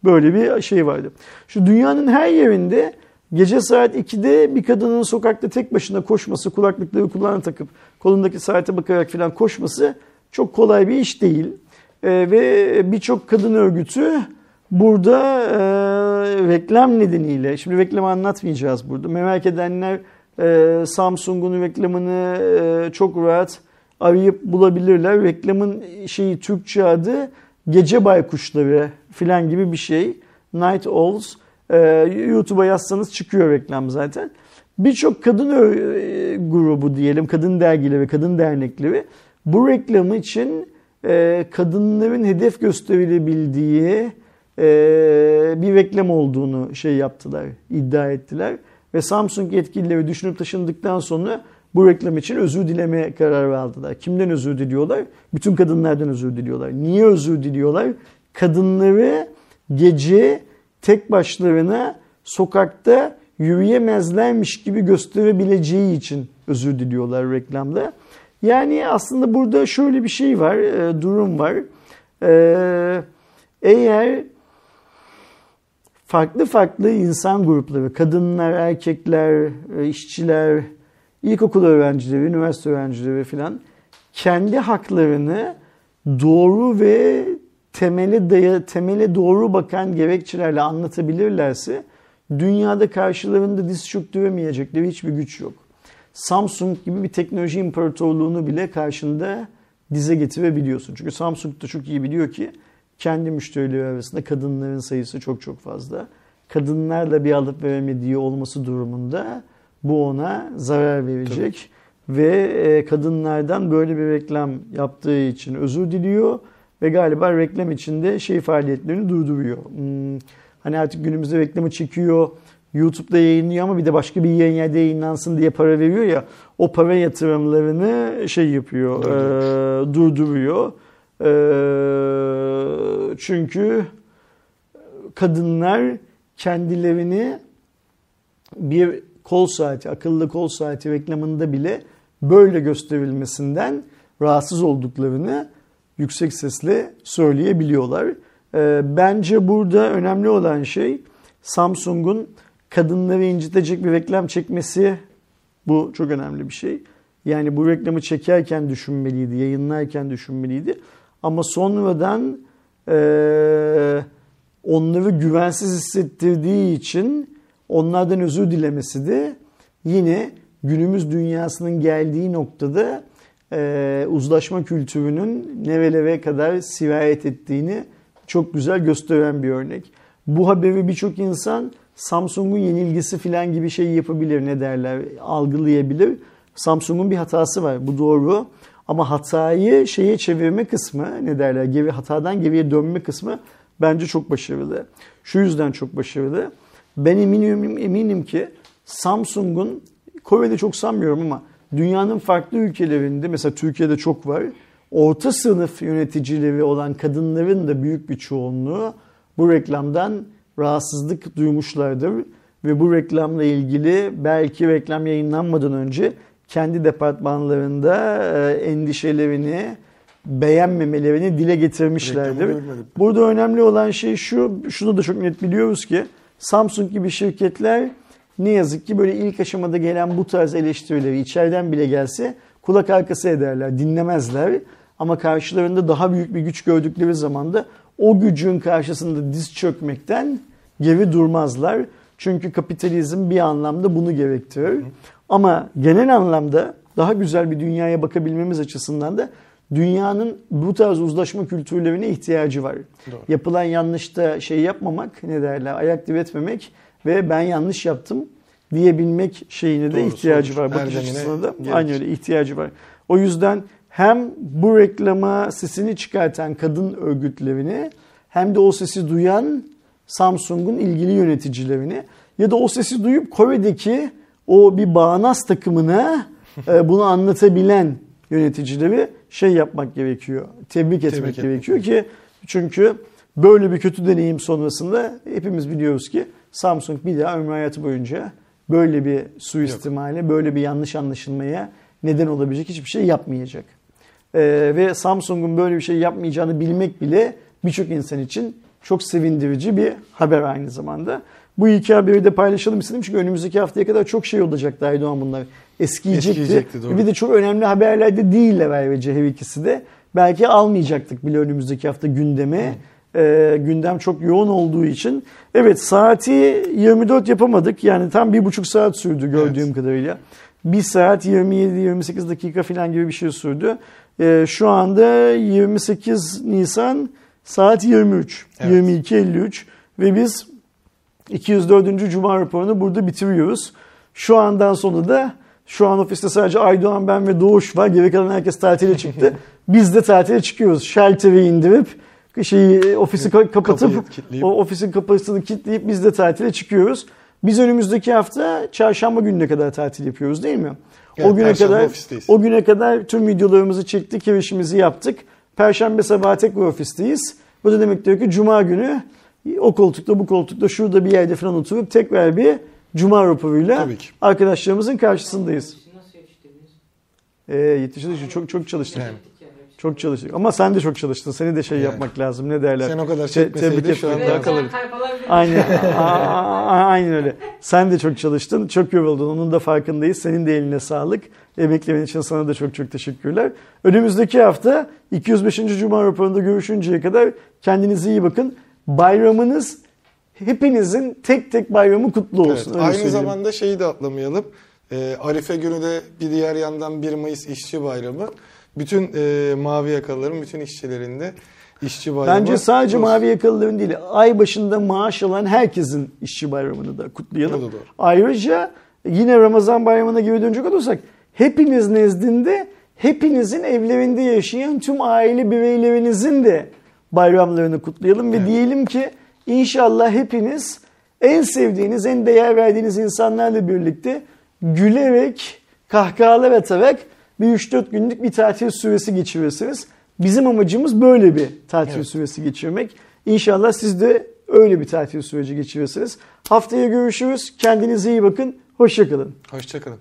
Böyle bir şey vardı. Şu dünyanın her yerinde gece saat 2'de bir kadının sokakta tek başına koşması, kulaklıkları kulağına takıp kolundaki saate bakarak falan koşması çok kolay bir iş değil. E, ve birçok kadın örgütü burada e, reklam nedeniyle, şimdi reklamı anlatmayacağız burada. Merak edenler e, Samsung'un reklamını e, çok rahat arayıp bulabilirler. Reklamın şeyi Türkçe adı gece baykuşları filan gibi bir şey. Night Owls. Ee, YouTube'a yazsanız çıkıyor reklam zaten. Birçok kadın e, grubu diyelim, kadın dergileri, kadın dernekleri bu reklamı için e, kadınların hedef gösterilebildiği e, bir reklam olduğunu şey yaptılar, iddia ettiler. Ve Samsung yetkilileri düşünüp taşındıktan sonra bu reklam için özür dileme kararı aldılar. Kimden özür diliyorlar? Bütün kadınlardan özür diliyorlar. Niye özür diliyorlar? Kadınları gece tek başlarına sokakta yürüyemezlermiş gibi gösterebileceği için özür diliyorlar reklamda. Yani aslında burada şöyle bir şey var, e, durum var. E, eğer farklı farklı insan grupları, kadınlar, erkekler, e, işçiler, ilkokul öğrencileri, üniversite öğrencileri falan kendi haklarını doğru ve temele daya, temele doğru bakan gerekçelerle anlatabilirlerse dünyada karşılarında diz çöktüremeyecekleri hiçbir güç yok. Samsung gibi bir teknoloji imparatorluğunu bile karşında dize getirebiliyorsun. Çünkü Samsung da çok iyi biliyor ki kendi müşterileri arasında kadınların sayısı çok çok fazla. Kadınlarla bir alıp veremediği olması durumunda bu ona zarar verecek. Tabii. Ve e, kadınlardan böyle bir reklam yaptığı için özür diliyor ve galiba reklam içinde şey faaliyetlerini durduruyor. Hmm, hani artık günümüzde reklamı çekiyor, YouTube'da yayınlıyor ama bir de başka bir yayın yerde yayınlansın diye para veriyor ya. O para yatırımlarını şey yapıyor, e, durduruyor. E, çünkü kadınlar kendilerini bir kol saati, akıllı kol saati reklamında bile böyle gösterilmesinden rahatsız olduklarını yüksek sesle söyleyebiliyorlar. Ee, bence burada önemli olan şey Samsung'un kadınları incitecek bir reklam çekmesi bu çok önemli bir şey. Yani bu reklamı çekerken düşünmeliydi, yayınlarken düşünmeliydi. Ama sonradan e, onları güvensiz hissettirdiği için onlardan özür dilemesi de yine günümüz dünyasının geldiği noktada e, uzlaşma kültürünün nerelere kadar sirayet ettiğini çok güzel gösteren bir örnek. Bu haberi birçok insan Samsung'un yenilgisi falan gibi şey yapabilir ne derler algılayabilir. Samsung'un bir hatası var bu doğru ama hatayı şeye çevirme kısmı ne derler geri hatadan geriye dönme kısmı bence çok başarılı. Şu yüzden çok başarılı. Ben eminim eminim ki Samsung'un Kore'de çok sanmıyorum ama dünyanın farklı ülkelerinde mesela Türkiye'de çok var. Orta sınıf yöneticileri olan kadınların da büyük bir çoğunluğu bu reklamdan rahatsızlık duymuşlardır. Ve bu reklamla ilgili belki reklam yayınlanmadan önce kendi departmanlarında e, endişelerini, beğenmemelerini dile getirmişlerdir. Burada önemli olan şey şu, şunu da çok net biliyoruz ki Samsung gibi şirketler ne yazık ki böyle ilk aşamada gelen bu tarz eleştirileri içeriden bile gelse kulak arkası ederler, dinlemezler. Ama karşılarında daha büyük bir güç gördükleri zaman da o gücün karşısında diz çökmekten geri durmazlar. Çünkü kapitalizm bir anlamda bunu gerektirir. Ama genel anlamda daha güzel bir dünyaya bakabilmemiz açısından da dünyanın bu tarz uzlaşma kültürlerine ihtiyacı var. Doğru. Yapılan yanlışta şey yapmamak, ne derler, ayak diretmemek ve ben yanlış yaptım diyebilmek şeyine de Doğru, ihtiyacı sonuç var. Bakış erdemine açısına da gerekir. aynı öyle ihtiyacı var. O yüzden hem bu reklama sesini çıkartan kadın örgütlerini hem de o sesi duyan Samsung'un ilgili yöneticilerini ya da o sesi duyup Kore'deki o bir bağnaz takımına e, bunu anlatabilen yöneticileri şey yapmak gerekiyor. Tebrik etmek etmek gerekiyor ki çünkü böyle bir kötü deneyim sonrasında hepimiz biliyoruz ki Samsung bir daha ömrü hayatı boyunca böyle bir suistimale, böyle bir yanlış anlaşılmaya neden olabilecek hiçbir şey yapmayacak. Ee, ve Samsung'un böyle bir şey yapmayacağını bilmek bile birçok insan için çok sevindirici bir haber aynı zamanda. Bu iki haberi de paylaşalım istedim çünkü önümüzdeki haftaya kadar çok şey olacaktı Aydoğan bunlar. Eskiyecekti. Eskiyecekti, doğru. Bir de çok önemli haberler de değiller ayrıca her ikisi de. Belki almayacaktık bile önümüzdeki hafta gündeme. Ee, gündem çok yoğun olduğu için. Evet saati 24 yapamadık. Yani tam bir buçuk saat sürdü gördüğüm Evet. kadarıyla. 1 saat 27-28 dakika falan gibi bir şey sürdü. Ee, şu anda 28 Nisan saat 23. Evet. 22.53 ve biz 204. Cuma raporunu burada bitiriyoruz. Şu andan sonra da şu an ofiste sadece Aydoğan, ben ve Doğuş var. Geri kalan herkes tatile çıktı. [LAUGHS] Biz de tatile çıkıyoruz. Şalteri indirip şeyi ofisi ka- kapatıp o ofisin kapısını kilitleyip biz de tatile çıkıyoruz. Biz önümüzdeki hafta çarşamba gününe kadar tatil yapıyoruz değil mi? Evet, o güne kadar ofisteyiz. o güne kadar tüm videolarımızı çektik, ev işimizi yaptık. Perşembe sabahı tekrar ofisteyiz. Bu da demek diyor ki cuma günü o koltukta bu koltukta şurada bir yerde falan oturup tekrar bir cuma raporuyla arkadaşlarımızın karşısındayız. İşi nasıl yetiştirdiniz? Ee, yetiştirdik çok çok çalıştık. Yani. Çok çalıştık. Ama sen de çok çalıştın. Seni de şey Yani. yapmak lazım. Ne derler? Sen o kadar Te- çekmeseydin tebrik şu etmek an daha lazım. kalırdık. Tayfalar bir- Aynen. Aynen öyle. Sen de çok çalıştın. Çok yoruldun. Onun da farkındayız. Senin de eline sağlık. Emeklerin için sana da çok çok teşekkürler. Önümüzdeki hafta 205. Cuma raporunda görüşünceye kadar kendinize iyi bakın. Bayramınız hepinizin tek tek bayramı kutlu olsun. Evet, aynı söyleyeyim. zamanda şeyi de atlamayalım. Ee, Arife günü de bir diğer yandan 1 Mayıs İşçi Bayramı. Bütün e, mavi yakalıların, bütün işçilerin de işçi bayramı. Bence sadece olsun. mavi yakalıların değil, ay başında maaş alan herkesin işçi bayramını da kutlayalım. Da doğru. Ayrıca yine Ramazan bayramına geri dönecek olursak hepiniz nezdinde hepinizin evlerinde yaşayan tüm aile bireylerinizin de bayramlarını kutlayalım ve Evet. diyelim ki inşallah hepiniz en sevdiğiniz, en değer verdiğiniz insanlarla birlikte gülerek, kahkahalar atarak bir 3-4 günlük bir tatil süresi geçirirsiniz. Bizim amacımız böyle bir tatil Evet. süresi geçirmek. İnşallah siz de öyle bir tatil süreci geçirirsiniz. Haftaya görüşürüz. Kendinize iyi bakın. Hoşçakalın. Hoşçakalın.